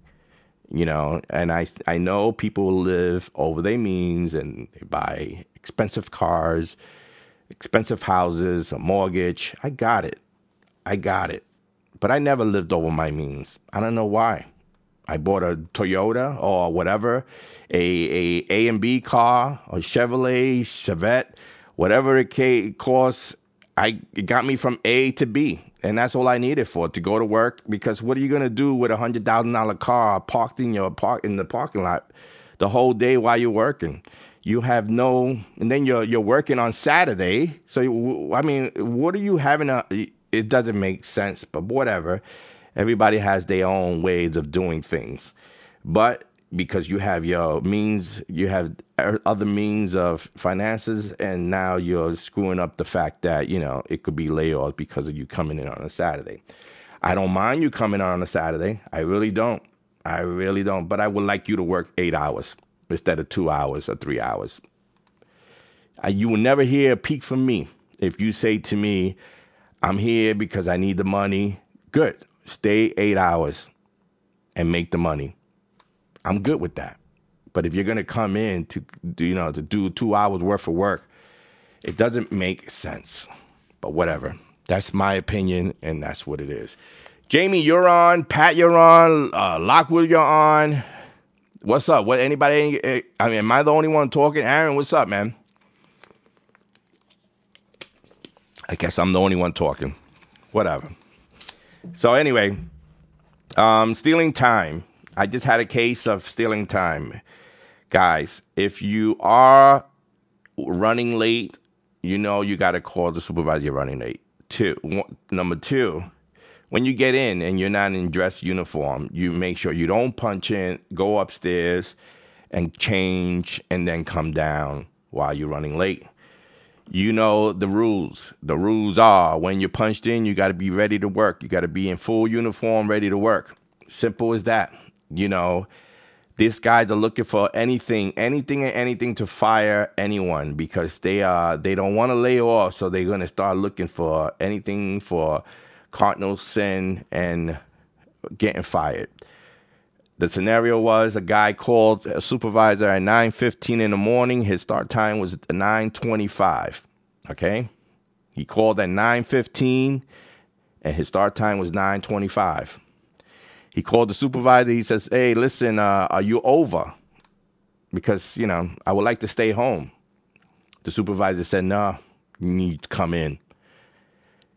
You know, and I I know people live over their means and they buy expensive cars, expensive houses, a mortgage. I got it. I got it. But I never lived over my means. I don't know why. I bought a Toyota or whatever, a a A and B car, a Chevrolet, Chevette, whatever it costs. I it got me from A to B, and that's all I needed for to go to work. Because what are you gonna do with a hundred thousand dollar car parked in your park in the parking lot the whole day while you're working? You have no, and then you're you're working on Saturday. So you- I mean, what are you having a? It doesn't make sense, but whatever. Everybody has their own ways of doing things, but because you have your means, you have er- other means of finances, and now you're screwing up the fact that you know it could be layoffs because of you coming in on a Saturday. I don't mind you coming on a Saturday. I really don't. I really don't. But I would like you to work eight hours instead of two hours or three hours. Uh, you will never hear a peak from me if you say to me, I'm here because I need the money. Good. Stay eight hours and make the money. I'm good with that. But if you're gonna come in to do, you know, to do two hours worth of work, it doesn't make sense. But whatever. That's my opinion, and that's what it is. Jamie, you're on. Pat, you're on. Uh, Lockwood, you're on. What's up? What anybody? eh, I mean, am I the only one talking? Aaron, what's up, man? I guess I'm the only one talking. Whatever. So anyway, um, stealing time. I just had a case of stealing time, guys. If you are running late, you know you got to call the supervisor. You're running late. Two. One, number two, when you get in and you're not in dress uniform, you make sure you don't punch in, go upstairs and change, and then come down while you're running late. You know the rules. The rules are when you're punched in, you got to be ready to work. You got to be in full uniform, ready to work. Simple as that. You know, these guys are looking for anything, anything and anything to fire anyone because they uh they don't want to lay off, so they're gonna start looking for anything for cardinal sin and getting fired. The scenario was a guy called a supervisor at 9:15 in the morning. His start time was 9:25. Okay? He called at 9:15 and his start time was 9:25. He called the supervisor. He says, "Hey, listen, uh, are you over? Because you know I would like to stay home." The supervisor said, "No, you need to come in."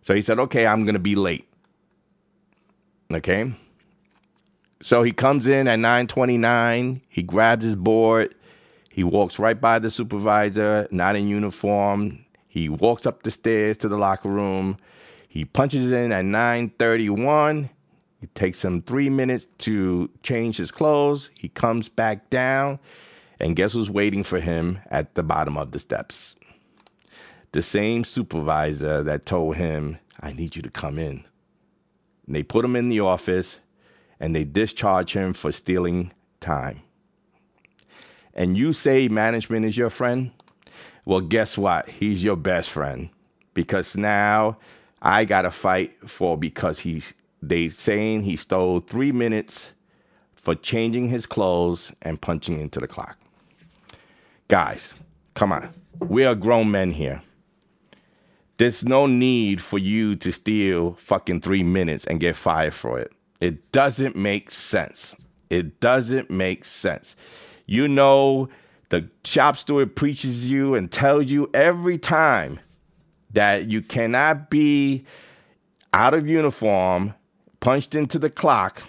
So he said, "Okay, I'm gonna be late." Okay. So he comes in at 9:29. He grabs his board. He walks right by the supervisor, not in uniform. He walks up the stairs to the locker room. He punches in at 9:31. It takes him three minutes to change his clothes. He comes back down, and guess who's waiting for him at the bottom of the steps? The same supervisor that told him, I need you to come in. And they put him in the office and they discharge him for stealing time. And you say management is your friend? Well, guess what? He's your best friend because now I got to fight for because he's they saying he stole 3 minutes for changing his clothes and punching into the clock. Guys, come on. We are grown men here. There's no need for you to steal fucking three minutes and get fired for it. It doesn't make sense. It doesn't make sense. You know, the shop steward preaches you and tells you every time that you cannot be out of uniform, punched into the clock,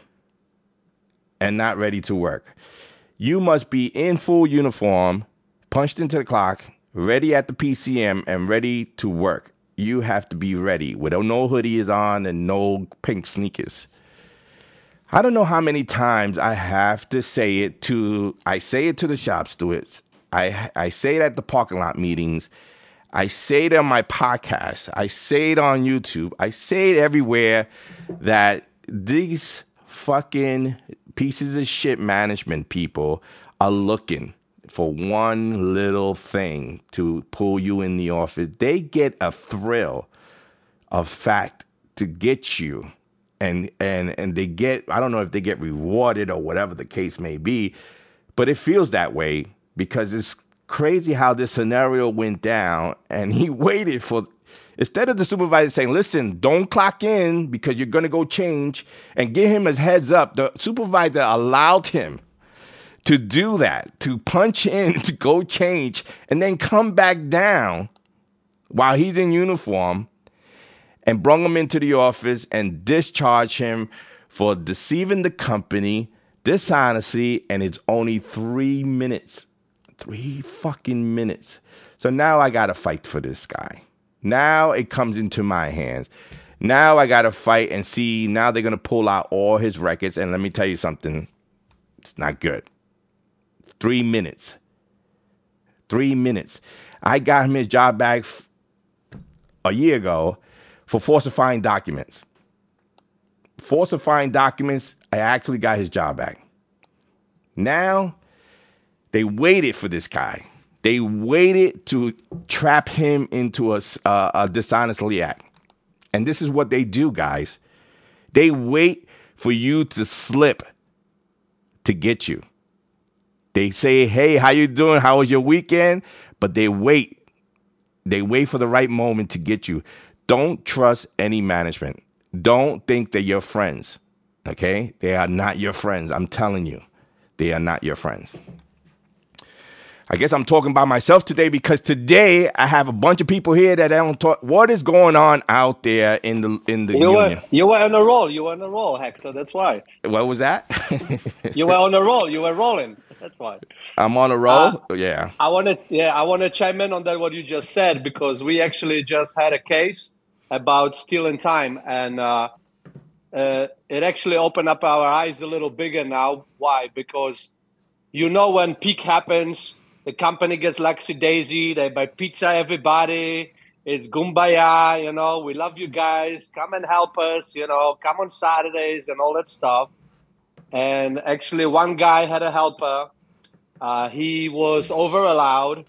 and not ready to work. You must be in full uniform, punched into the clock, ready at the PCM, and ready to work. You have to be ready with no hoodies on and no pink sneakers. I don't know how many times I have to say it to I say it to the shop stewards. I I say it at the parking lot meetings. I say it on my podcast. I say it on YouTube. I say it everywhere that these fucking pieces of shit management people are looking for one little thing to pull you in the office. They get a thrill of fact to get you and and and they get I don't know if they get rewarded or whatever the case may be, but it feels that way because it's crazy how this scenario went down and he waited for instead of the supervisor saying, "Listen, don't clock in because you're going to go change," and give him his heads up, the supervisor allowed him to do that, to punch in, to go change, and then come back down while he's in uniform and brung him into the office and discharged him for deceiving the company, dishonesty, and it's only three minutes. Three fucking minutes. So now I gotta fight for this guy. Now it comes into my hands. Now I gotta fight and see. Now they're gonna pull out all his records. And let me tell you something, it's not good. Three minutes. Three minutes. I got him his job back a year ago for falsifying documents. Falsifying documents, I actually got his job back. Now, they waited for this guy. They waited to trap him into a uh, dishonestly act. And this is what they do, guys. They wait for you to slip to get you. They say, "Hey, how you doing? How was your weekend?" But they wait. They wait for the right moment to get you. Don't trust any management. Don't think they're your friends. Okay? They are not your friends. I'm telling you. They are not your friends. I guess I'm talking by myself today because today I have a bunch of people here that I don't talk. What is going on out there in the in the You union? were you were on a roll. You were on a roll, Hector. That's why. What was that? You were on a roll. You were rolling. That's why. I'm on a roll. yeah. I want to yeah, I want to chime in on that what you just said because we actually just had a case about stealing time and uh, uh, it actually opened up our eyes a little bigger now. Why? Because you know when peak happens, the company gets laxy daisy. They buy pizza everybody. It's gumbaya. You know, we love you guys. Come and help us. You know, come on Saturdays and all that stuff. And actually, one guy had a helper. Uh, he was over allowed,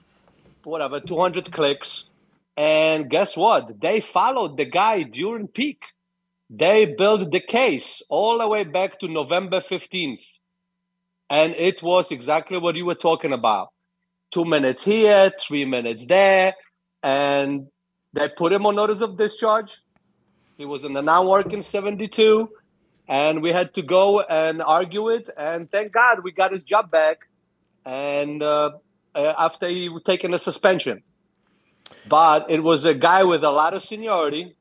whatever, 200 clicks. And guess what? They followed the guy during peak. They built the case all the way back to November 15th. And it was exactly what you were talking about. Two minutes here, three minutes there. And they put him on notice of discharge. He was in the non working 72. And we had to go and argue it. And thank God we got his job back. And uh, uh, after he was taken a suspension. But it was a guy with a lot of seniority,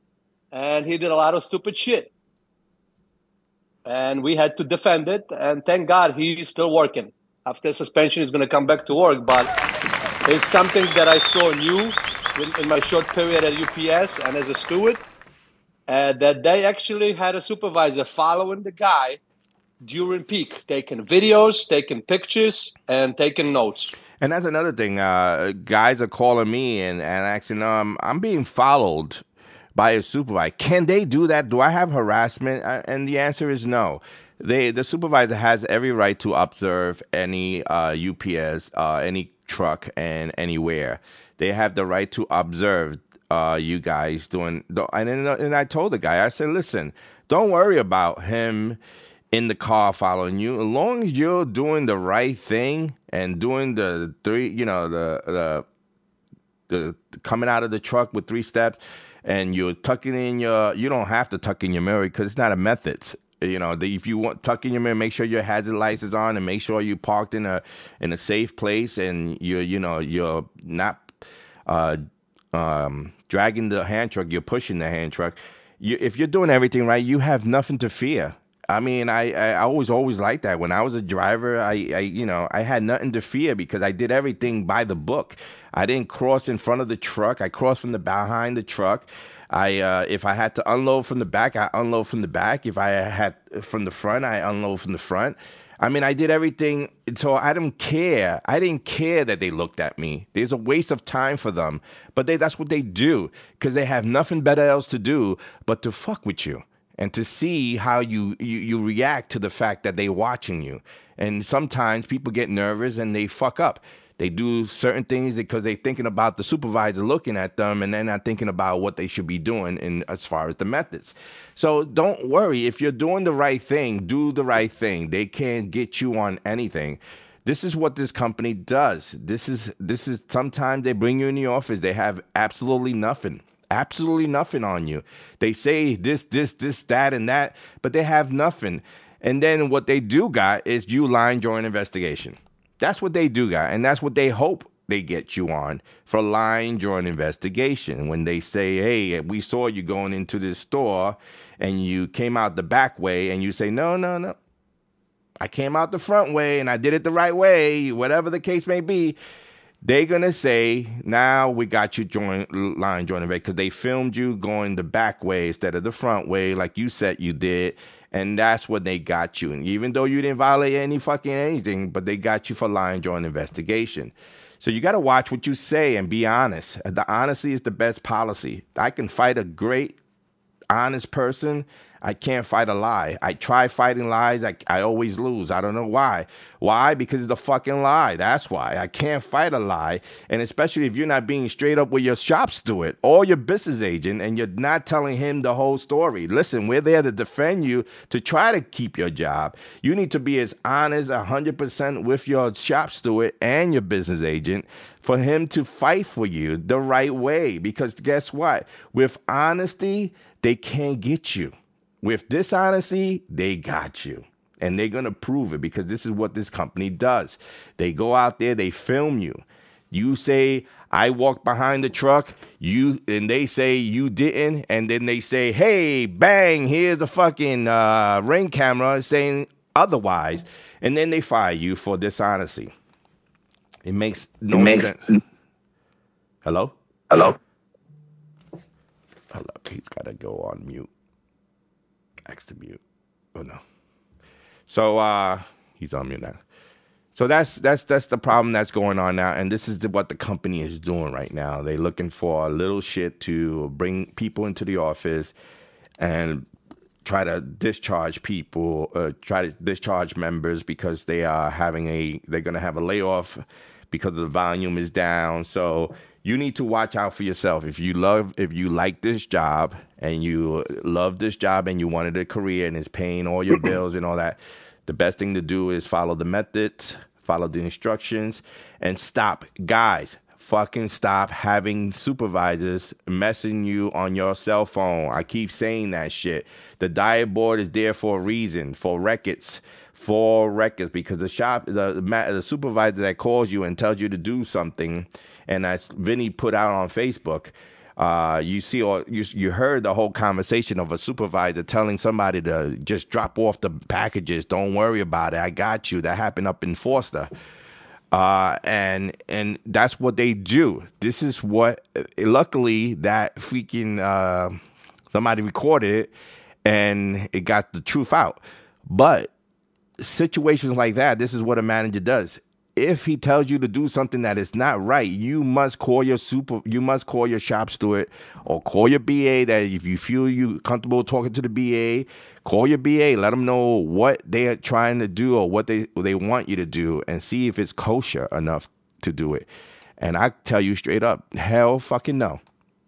and he did a lot of stupid shit. And we had to defend it, and thank God he's still working. After suspension, he's going to come back to work. But it's something that I saw new in, in my short period at UPS and as a steward, uh, that they actually had a supervisor following the guy during peak, taking videos, taking pictures, and taking notes. And that's another thing. Uh, guys are calling me and, and asking, um, I'm being followed by a supervisor. Can they do that? Do I have harassment? Uh, And the answer is no. They the supervisor has every right to observe any uh, UPS, uh, any truck, and anywhere. They have the right to observe uh, you guys doing. And then, and I told the guy, I said, listen, don't worry about him in the car following you. As long as you're doing the right thing and doing the three, you know, the the the coming out of the truck with three steps and you're tucking in your you don't have to tuck in your mirror because it's not a method you know the, if you want tuck in your mirror make sure your hazard lights is on and make sure you parked in a in a safe place and you're you know you're not uh um dragging the hand truck you're pushing the hand truck you, if you're doing everything right you have nothing to fear I mean, I, I I always always liked that. When I was a driver, I, I you know I had nothing to fear because I did everything by the book. I didn't cross in front of the truck. I crossed from the behind the truck. I uh, if I had to unload from the back, I unload from the back. If I had from the front, I unload from the front. I mean, I did everything, so I didn't care. I didn't care that they looked at me. There's a waste of time for them, but they that's what they do because they have nothing better else to do but to fuck with you and to see how you, you you react to the fact that they're watching you. And sometimes people get nervous and they fuck up. They do certain things because they're thinking about the supervisor looking at them and they're not thinking about what they should be doing in as far as the methods. So don't worry. If you're doing the right thing, do the right thing. They can't get you on anything. This is what this company does. This is this is sometimes they bring you in the office, they have absolutely nothing absolutely nothing on you. They say this, this, this, that, and that, but they have nothing. And then what they do got is you line joint investigation. That's what they do guy, and that's what they hope they get you on for lying during investigation. When they say, "Hey, we saw you going into this store, and you came out the back way," and you say, "No, no, no." I came out the front way and I did it the right way, whatever the case may be they're gonna say now we got you joint line joining because they filmed you going the back way instead of the front way like you said you did and that's what they got you. And even though you didn't violate any fucking anything but they got you for lying during investigation. So you got to watch what you say and be honest. The honesty is the best policy. I can fight a great honest person I can't fight a lie. I try fighting lies. I, I always lose. I don't know why. Why? Because it's a fucking lie. That's why. I can't fight a lie. And especially if you're not being straight up with your shop steward or your business agent and you're not telling him the whole story. Listen, we're there to defend you to try to keep your job. You need to be as honest 100% with your shop steward and your business agent for him to fight for you the right way. Because guess what? With honesty, they can't get you. With dishonesty, they got you. And they're going to prove it because this is what this company does. They go out there, they film you. You say, I walked behind the truck, you and they say you didn't, and then they say, Hey, bang, here's a fucking uh, ring camera saying otherwise, and then they fire you for dishonesty. It makes no It makes- sense. Hello? Hello? Hold up, he's got to go on mute. X to mute. Oh no. So uh he's on mute now. So that's that's that's the problem that's going on now, and this is the, what the company is doing right now. They're looking for a little shit to bring people into the office and try to discharge people, uh, try to discharge members because they are having a they're going to have a layoff because the volume is down. So you need to watch out for yourself. If you love, if you like this job and you love this job and you wanted a career and it's paying all your mm-hmm. bills and all that, the best thing to do is follow the methods, follow the instructions, and stop, guys. Fucking stop having supervisors messing you on your cell phone. I keep saying that shit. The DIAD board is there for a reason, for records for records because the shop the, the supervisor that calls you and tells you to do something and as Vinny put out on Facebook uh, you see or you, you heard the whole conversation of a supervisor telling somebody to just drop off the packages don't worry about it I got you that happened up in Forster uh, and and that's what they do. This is what. Luckily, that freaking uh, somebody recorded it, and it got the truth out. But situations like that, this is what a manager does. If he tells you to do something that is not right, you must call your super, you must call your shop steward or call your BA. That if you feel you comfortable talking to the BA, call your BA. Let them know what they are trying to do or what they they want you to do, and see if it's kosher enough to do it. And I tell you straight up, hell fucking no,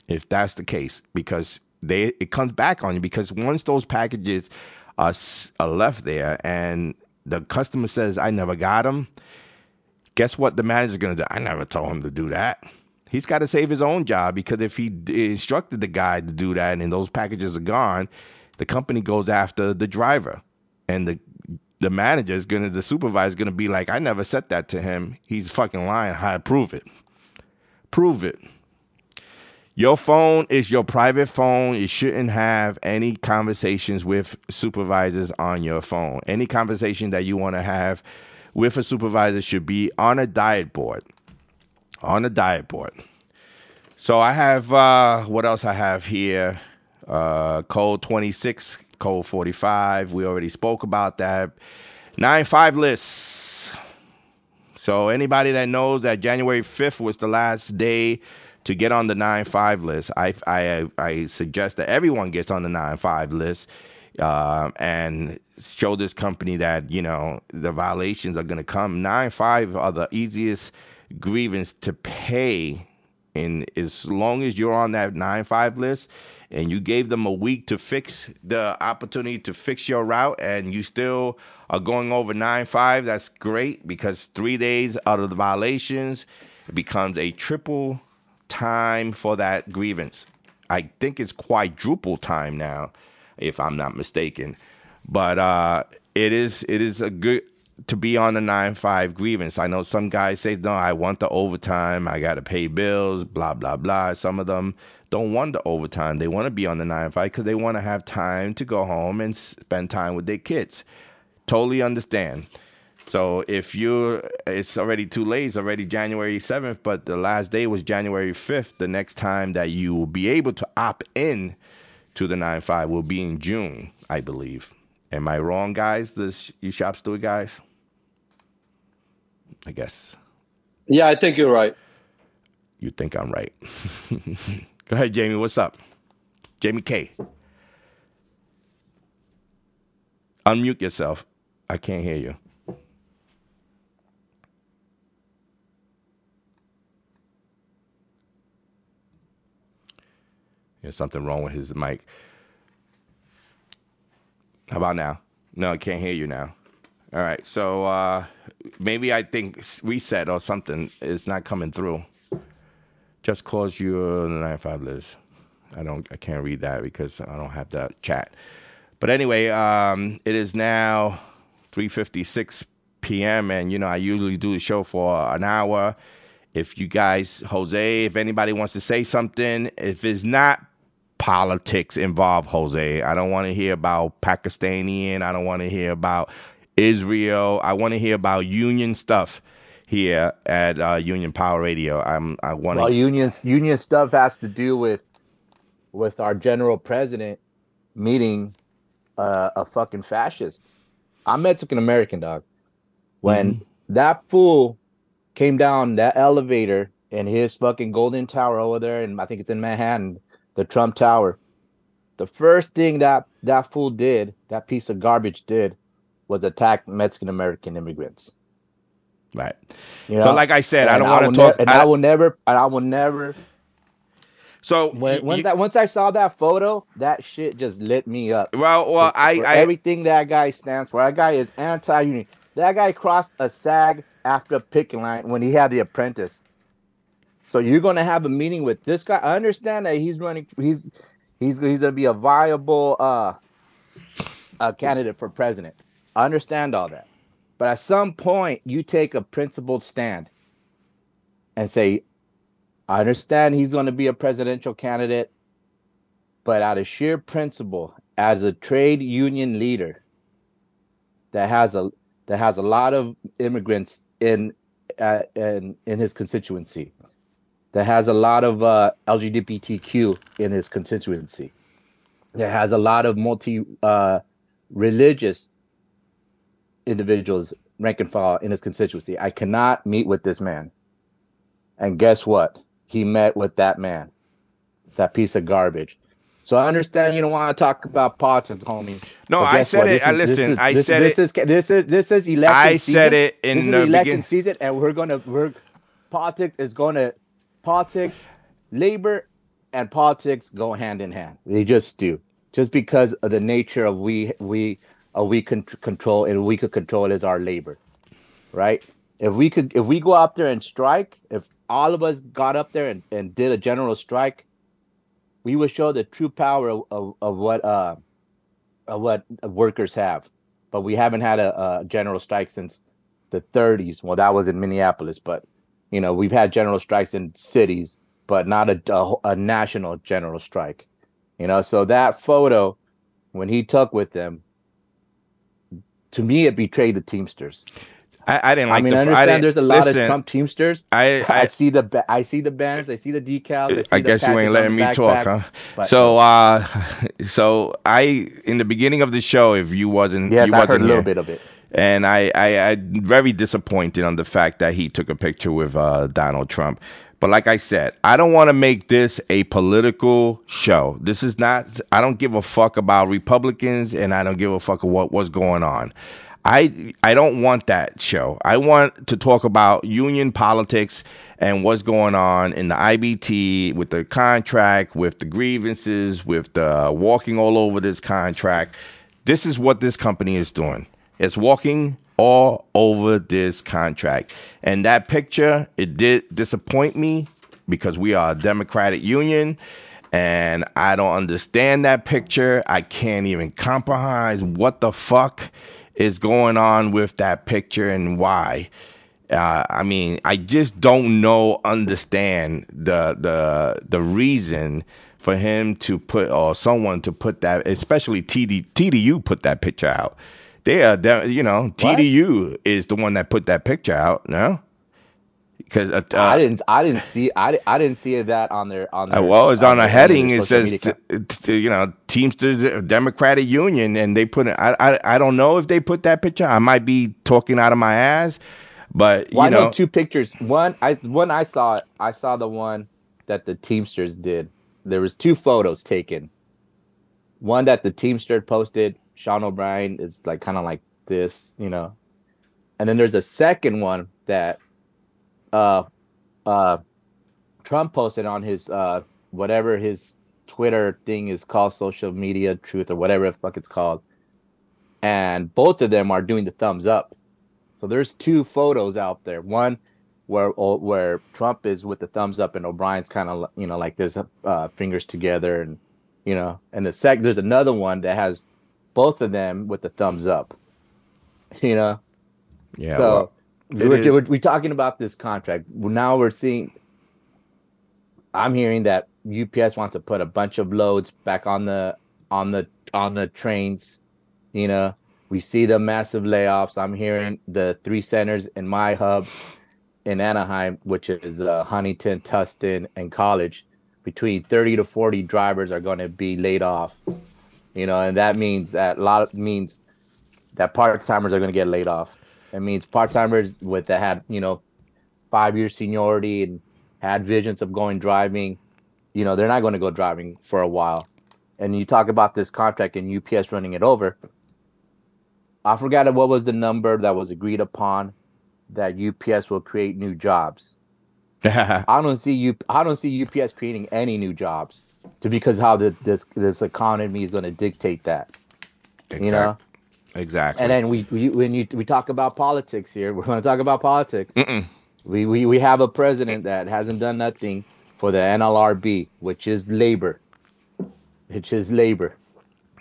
if that's the case, because they it comes back on you because once those packages are, are left there, and the customer says, "I never got them." Guess what? The manager's gonna do. I never told him to do that. He's got to save his own job because if he instructed the guy to do that and those packages are gone, the company goes after the driver, and the the manager is gonna, the supervisor is gonna be like, "I never said that to him. He's fucking lying. How prove it? Prove it." Your phone is your private phone. You shouldn't have any conversations with supervisors on your phone. Any conversation that you want to have with a supervisor should be on a DIAD board. On a DIAD board. So I have uh what else I have here? Uh code 26, code 45. We already spoke about that. 9-5 lists. So anybody that knows that January 5th was the last day to get on the 9-5 list, I I I suggest that everyone gets on the 9-5 list uh, and show this company that you know the violations are going to come. 9-5 are the easiest grievance to pay and as long as you're on that 9-5 list and you gave them a week to fix the opportunity to fix your route and you still are going over 9-5 that's great because three days out of the violations it becomes a triple time for that grievance. I think it's quadruple time now if i'm not mistaken. But uh it is it is a good to be on the 9-5 grievance. I know some guys say no i want the overtime. I gotta pay bills blah blah blah. Some of them don't want the overtime. They want to be on the 9-5 because they want to have time to go home and spend time with their kids. Totally understand so if you it's already too late it's already january 7th but the last day was january 5th the next time that you will be able to opt in to the 9-5 will be in june i believe. Am i wrong guys? The sh- you shop steward guys? I guess. Yeah, I think you're right. you think i'm right. Go ahead jamie. What's up? Jamie k. Unmute yourself. I can't hear you There's something wrong with his mic. How about now? No, I can't hear you now. All right, so uh, maybe I think reset or something is not coming through. Just cause you nine five Liz. I don't, I can't read that because I don't have that chat. But anyway, um, it is now three fifty six p.m. and you know I usually do the show for an hour. If you guys, Jose, if anybody wants to say something, if it's not politics involved, Jose. I don't want to hear about Pakistani. I don't want to hear about Israel. I want to hear about union stuff here at uh, Union Power Radio. I'm. I want. Well, union union stuff has to do with with our general president meeting uh, a fucking fascist. I'm Mexican American, dog. When Mm-hmm. that fool came down that elevator in his fucking golden tower over there, and I think it's in Manhattan, the Trump Tower. The first thing that that fool did, that piece of garbage did, was attack Mexican American immigrants. Right. You So, like I said, I don't want to talk. ne- and I- I will never, and I will never. So when, once that once I saw that photo, that shit just lit me up. Well, well, For- I- for I- everything that guy stands for. That guy is anti-union. That guy crossed a SAG after a picking line when he had the apprentice. So you're gonna have a meeting with this guy. I understand that he's running. He's he's he's gonna be a viable uh, a candidate for president. I understand all that, but at some point you take a principled stand and say, I understand he's going to be a presidential candidate, but out of sheer principle, as a trade union leader that has a that has a lot of immigrants in uh, in in his constituency, that has a lot of uh, LGBTQ in his constituency, that has a lot of multi uh, religious individuals rank and file in his constituency. I cannot meet with this man. And guess what? He met with that man, that piece of garbage. So I understand you don't want to talk about politics, homie. No, I said what? it. This I- is- this listen, is- I this- said this it. Is, this is this is election. I season. said it in this is the election begin- season, and we're gonna we're politics is gonna politics, labor, and politics go hand in hand. They just do. just because of the nature of we we uh, we can control and we could control is our labor, right? If we could, if we go out there and strike, if all of us got up there and, and did a general strike, we would show the true power of, of, of what uh of what workers have. But we haven't had a, a general strike since the 30s. Well, that was in Minneapolis, but you know we've had general strikes in cities, but not a, a, a national general strike. You know, so that photo when he took with them, to me, it betrayed the Teamsters. I, I didn't like I mean, the. I understand didn't- there's a lot listen, of Trump Teamsters. I- I, I- see the ba- I see the banners, I see the decals. I, see I guess you ain't letting me talk, huh? but- So, uh, so I in the beginning of the show, if you wasn't, Yes, you I wasn't heard a little bit of it. And I, I, I very disappointed on the fact that he took a picture with uh, Donald Trump. But like I said, I don't want to make this a political show. This is not. I don't give a fuck about Republicans, and I don't give a fuck what what's going on. I I don't want that show. I want to talk about union politics and what's going on in the IBT with the contract, with the grievances, with the walking all over this contract. This is what this company is doing. It's walking all over this contract. And that picture, it did disappoint me because we are a Democratic union and I don't understand that picture. I can't even comprehend what the fuck is going on with that picture and why. Uh, I mean, I just don't know, understand the the the reason for him to put or someone to put that, especially TD, TDU put that picture out. They are, they- you know, TDU is the one that put that picture out. No, because uh, I didn't I didn't see I, I didn't see that on their on uh, their, well, it's on their- a heading. It says, t- t- you know, Teamsters Democratic Union, and they put it. I, I I don't know if they put that picture. I might be talking out of my ass, but Well, you I know know, two pictures. One, I one I saw. I saw the one that the Teamsters did. There was two photos taken. One that the Teamster posted. Sean O'Brien is like kind of like this, you know, and then there's a second one that uh uh Trump posted on his uh whatever his Twitter thing is called, social media truth or whatever the fuck it's called, and both of them are doing the thumbs up. So there's two photos out there. One where oh, where Trump is with the thumbs up and O'Brien's kind of you know like there's uh, fingers together and you know and the sec there's another one that has both of them with the thumbs up. You know. yeah. so well, we're, is- we're, we're talking about this contract. Now we're seeing. I'm hearing that UPS wants to put a bunch of loads back on the on the on the trains. You know, we see the massive layoffs. I'm hearing the three centers in my hub in Anaheim, which is uh, Huntington, Tustin, and College. Between 30 to 40 drivers are going to be laid off. You know, and that means that a lot of means that part timers are going to get laid off. It means part timers with that had you know five years seniority and had visions of going driving, you know they're not going to go driving for a while. And you talk about this contract and UPS running it over. I forgot what was the number that was agreed upon that UPS will create new jobs. I don't see you. I don't see UPS creating any new jobs, to because how the, this this economy is going to dictate that. You know. exactly. And then we, we when you we talk about politics here, we're going to talk about politics. We, we we have a president that hasn't done nothing for the NLRB, which is labor, which is labor.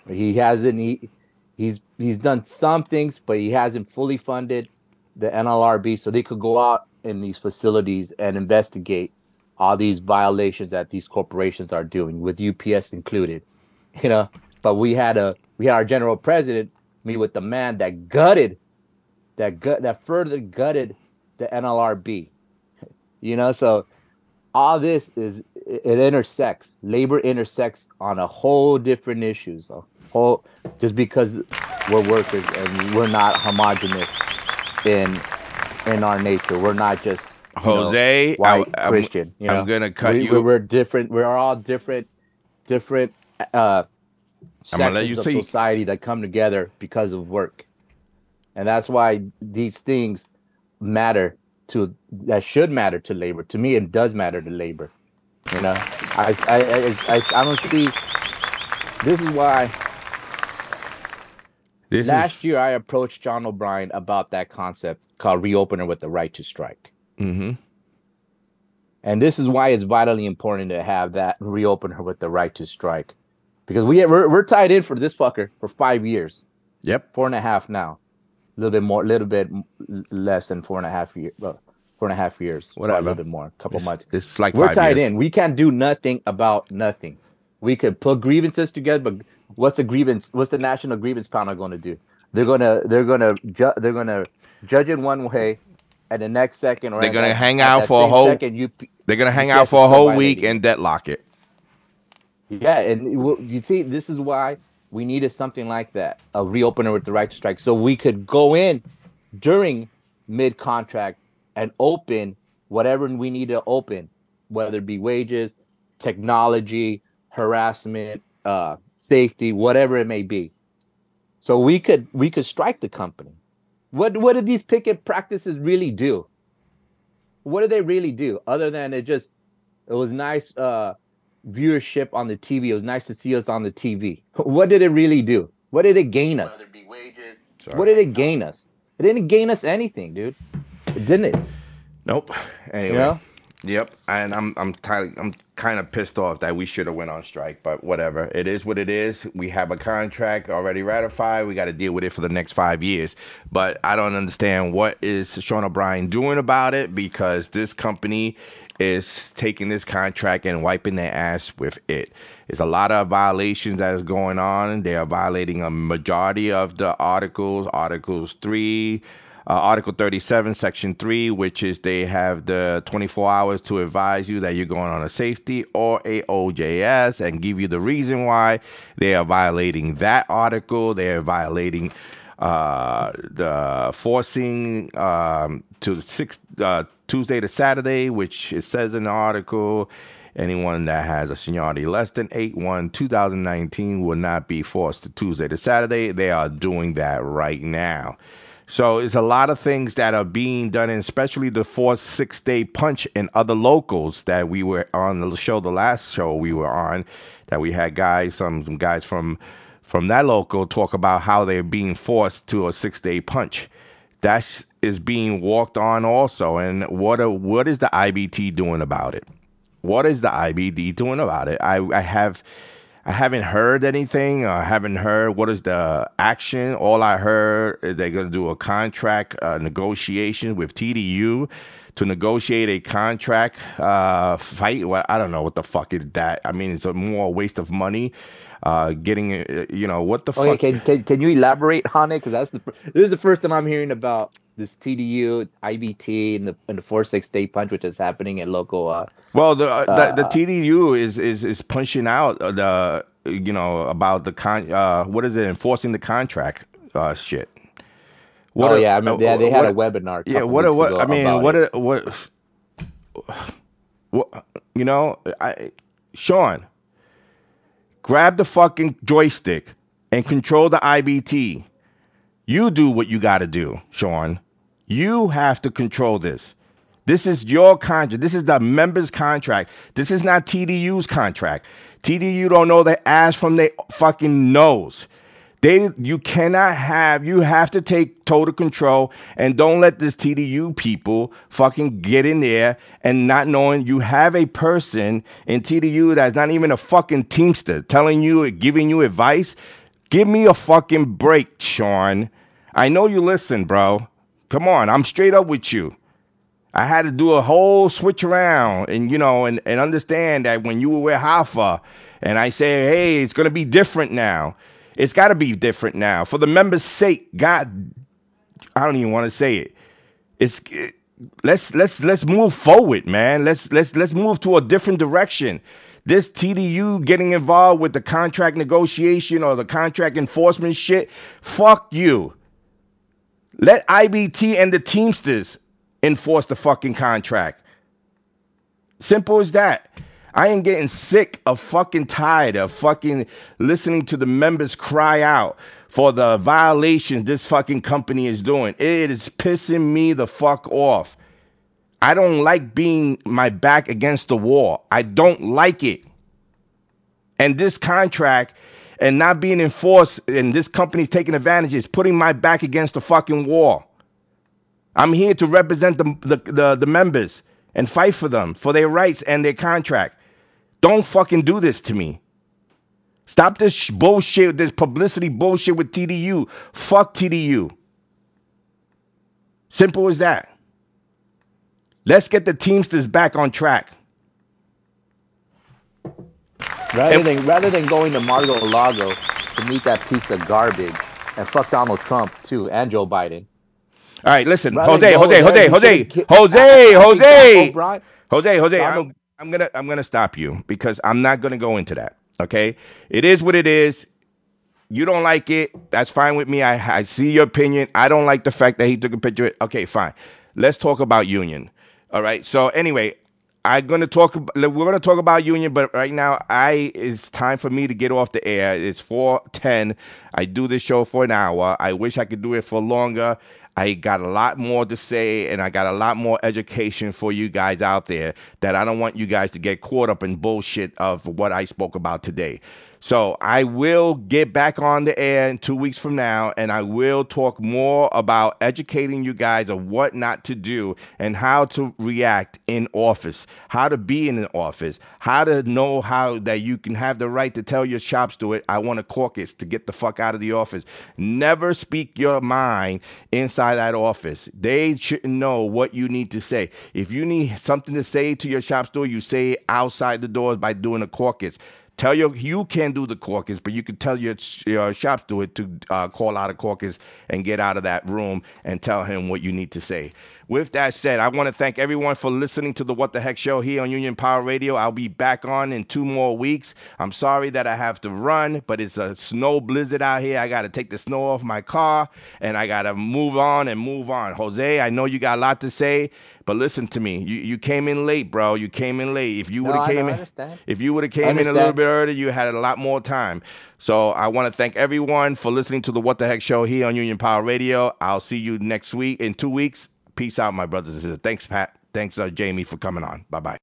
He hasn't he, he's he's done some things, but he hasn't fully funded the NLRB so they could go out in these facilities and investigate all these violations that these corporations are doing, with UPS included. You know, but we had a we had our general president meet with the man that gutted that gut that further gutted the NLRB. You know, so all this is it intersects. Labor intersects on a whole different issues. A whole just because we're workers and we're not homogenous in in our nature. We're not just you know, Jose, I- white I'm- Christian. You I'm gonna cut we, you- We're, different. We're all different, different uh, I'm gonna let sections you of speak. society that come together because of work, and that's why these things matter to that should matter to labor. To me, it does matter to labor. You know, I I I, I, I don't see This is why This last is year I approached Sean O'Brien about that concept called reopener with the right to strike. Mhm. And this is why it's vitally important to have that reopener with the right to strike. Because we we're, we're tied in for this fucker for five years. Yep. Four and a half now. A little bit more, a little bit less than four and a half years. Well, four and a half years. Whatever. A little bit more. A couple It's- months. it's like we're tied years. in. We can't do nothing about nothing. We could put grievances together, but what's a grievance? What's the national grievance panel going to do? They're gonna they're gonna ju- they're gonna judge it one way, and the next second, or They're gonna that- hang out for a whole. second, you they're gonna hang out for a whole week and deadlock it. Yeah, and you see, this is why we needed something like that, a reopener with the right to strike, so we could go in during mid contract and open whatever we need to open, whether it be wages, technology, harassment, uh, safety, whatever it may be. So we could we could strike the company. What what did these picket practices really do? What did they really do other than it just it was nice uh viewership on the TV. It was nice to see us on the TV. What did it really do? What did it gain us? What did it gain us? It didn't gain us anything, dude. It didn't. It? Nope. Anyway. know? Yep. And I'm I'm tired, I'm kind of pissed off that we should have went on strike, but whatever. It is what it is. We have a contract already ratified. We got to deal with it for the next five years. But I don't understand what is Sean O'Brien doing about it because this company is taking this contract and wiping their ass with it. There's a lot of violations that is going on. They are violating a majority of the articles, Articles 3, uh, Article 37, Section 3, which is they have the 24 hours to advise you that you're going on a safety or a OJS and give you the reason why they are violating that article. They are violating uh, the forcing um, to six uh, Tuesday to Saturday, which it says in the article. Anyone that has a seniority less than 8 1 2019 will not be forced to Tuesday to Saturday. They are doing that right now. So it's a lot of things that are being done, and especially the four six day punch and other locals that we were on the show, the last show we were on, that we had guys, some some guys from from that local talk about how they're being forced to a six day punch. That is is being walked on also, and what a, what is the IBT doing about it? What is the IBT doing about it? I, I have I haven't heard anything. I haven't heard what is the action. All I heard is they're going to do a contract uh, negotiation with TDU to negotiate a contract uh, fight. Well, I don't know what the fuck is that. I mean, it's a more waste of money. Uh, getting you know what the Okay, fuck? can, can can you elaborate on it? Because that's the this is the first time I'm hearing about this TDU, IBT, and the and the four six day punch, which is happening at local. Uh, Well, the uh, the, the uh, TDU is is is punching out uh, the you know about the con uh what is it enforcing the contract uh shit. oh yeah, I remember. Yeah, they had a what- webinar. Yeah, what weeks what I mean, what a- what what you know, I Sean, grab the fucking joystick and control the IBT. You do what you got to do, Sean. You have to control this. This is your contract. This is the members' contract. This is not TDU's contract. TDU don't know their ass from their fucking nose. They, you cannot have. You have to take total control and don't let this TDU people fucking get in there and not knowing you have a person in TDU that's not even a fucking teamster telling you, giving you advice. Give me a fucking break, Sean. I know you listen, bro. Come on, I'm straight up with you. I had to do a whole switch around and you know and, and understand that when you were with Hoffa and I say, hey, it's gonna be different now. It's gotta be different now. For the members' sake, God I don't even want to say it. It's let's let's let's move forward, man. Let's let's let's move to a different direction. This TDU getting involved with the contract negotiation or the contract enforcement shit, fuck you. Let IBT and the Teamsters enforce the fucking contract. Simple as that. I ain't getting sick of fucking tired of fucking listening to the members cry out for the violations this fucking company is doing. It is pissing me the fuck off. I don't like being my back against the wall. I don't like it. And this contract, and not being enforced, and this company's taking advantage, is putting my back against the fucking wall. I'm here to represent the, the, the, the members and fight for them, for their rights and their contract. Don't fucking do this to me. Stop this sh- bullshit, this publicity bullshit with TDU. Fuck TDU. Simple as that. Let's get the Teamsters back on track. Rather And- than rather than going to Mar-a-Lago to meet that piece of garbage and fuck Donald Trump too and Joe Biden. All right, listen, Jose, Jose, Jose, Jose, Jose, think Jose, Donald Jose, Jose. I'm, I'm gonna, I'm gonna stop you because I'm not gonna go into that. Okay, it is what it is. You don't like it. That's fine with me. I, I see your opinion. I don't like the fact that he took a picture. Okay, fine. Let's talk about union. All right. So anyway, I'm gonna talk. We're gonna talk about union, but right now, I it's time for me to get off the air. It's four ten. I do this show for an hour. I wish I could do it for longer. I got a lot more to say, and I got a lot more education for you guys out there. That I don't want you guys to get caught up in bullshit of what I spoke about today. So I will get back on the air in two weeks from now, and I will talk more about educating you guys of what not to do and how to react in office, how to be in an office, how to know how that you can have the right to tell your shop steward, I want a caucus to get the fuck out of the office. Never speak your mind inside that office. They shouldn't know what you need to say. If you need something to say to your shop steward, you say it outside the doors by doing a caucus. Tell your you can't do the caucus, but you can tell your your shop steward to uh, call out a caucus and get out of that room and tell him what you need to say. With that said, I want to thank everyone for listening to the What the Heck Show here on Union Power Radio. I'll be back on in two more weeks. I'm sorry that I have to run, but it's a snow blizzard out here. I got to take the snow off my car and I got to move on and move on. Jose, I know you got a lot to say, but listen to me. You you came in late, bro. You came in late. If you would have came in, if you would have came in a little bit earlier, you had a lot more time. So I want to thank everyone for listening to the What the Heck Show here on Union Power Radio. I'll see you next week in two weeks. Peace out, my brothers and sisters. Thanks, Pat. Thanks, uh, Jamie, for coming on. Bye bye.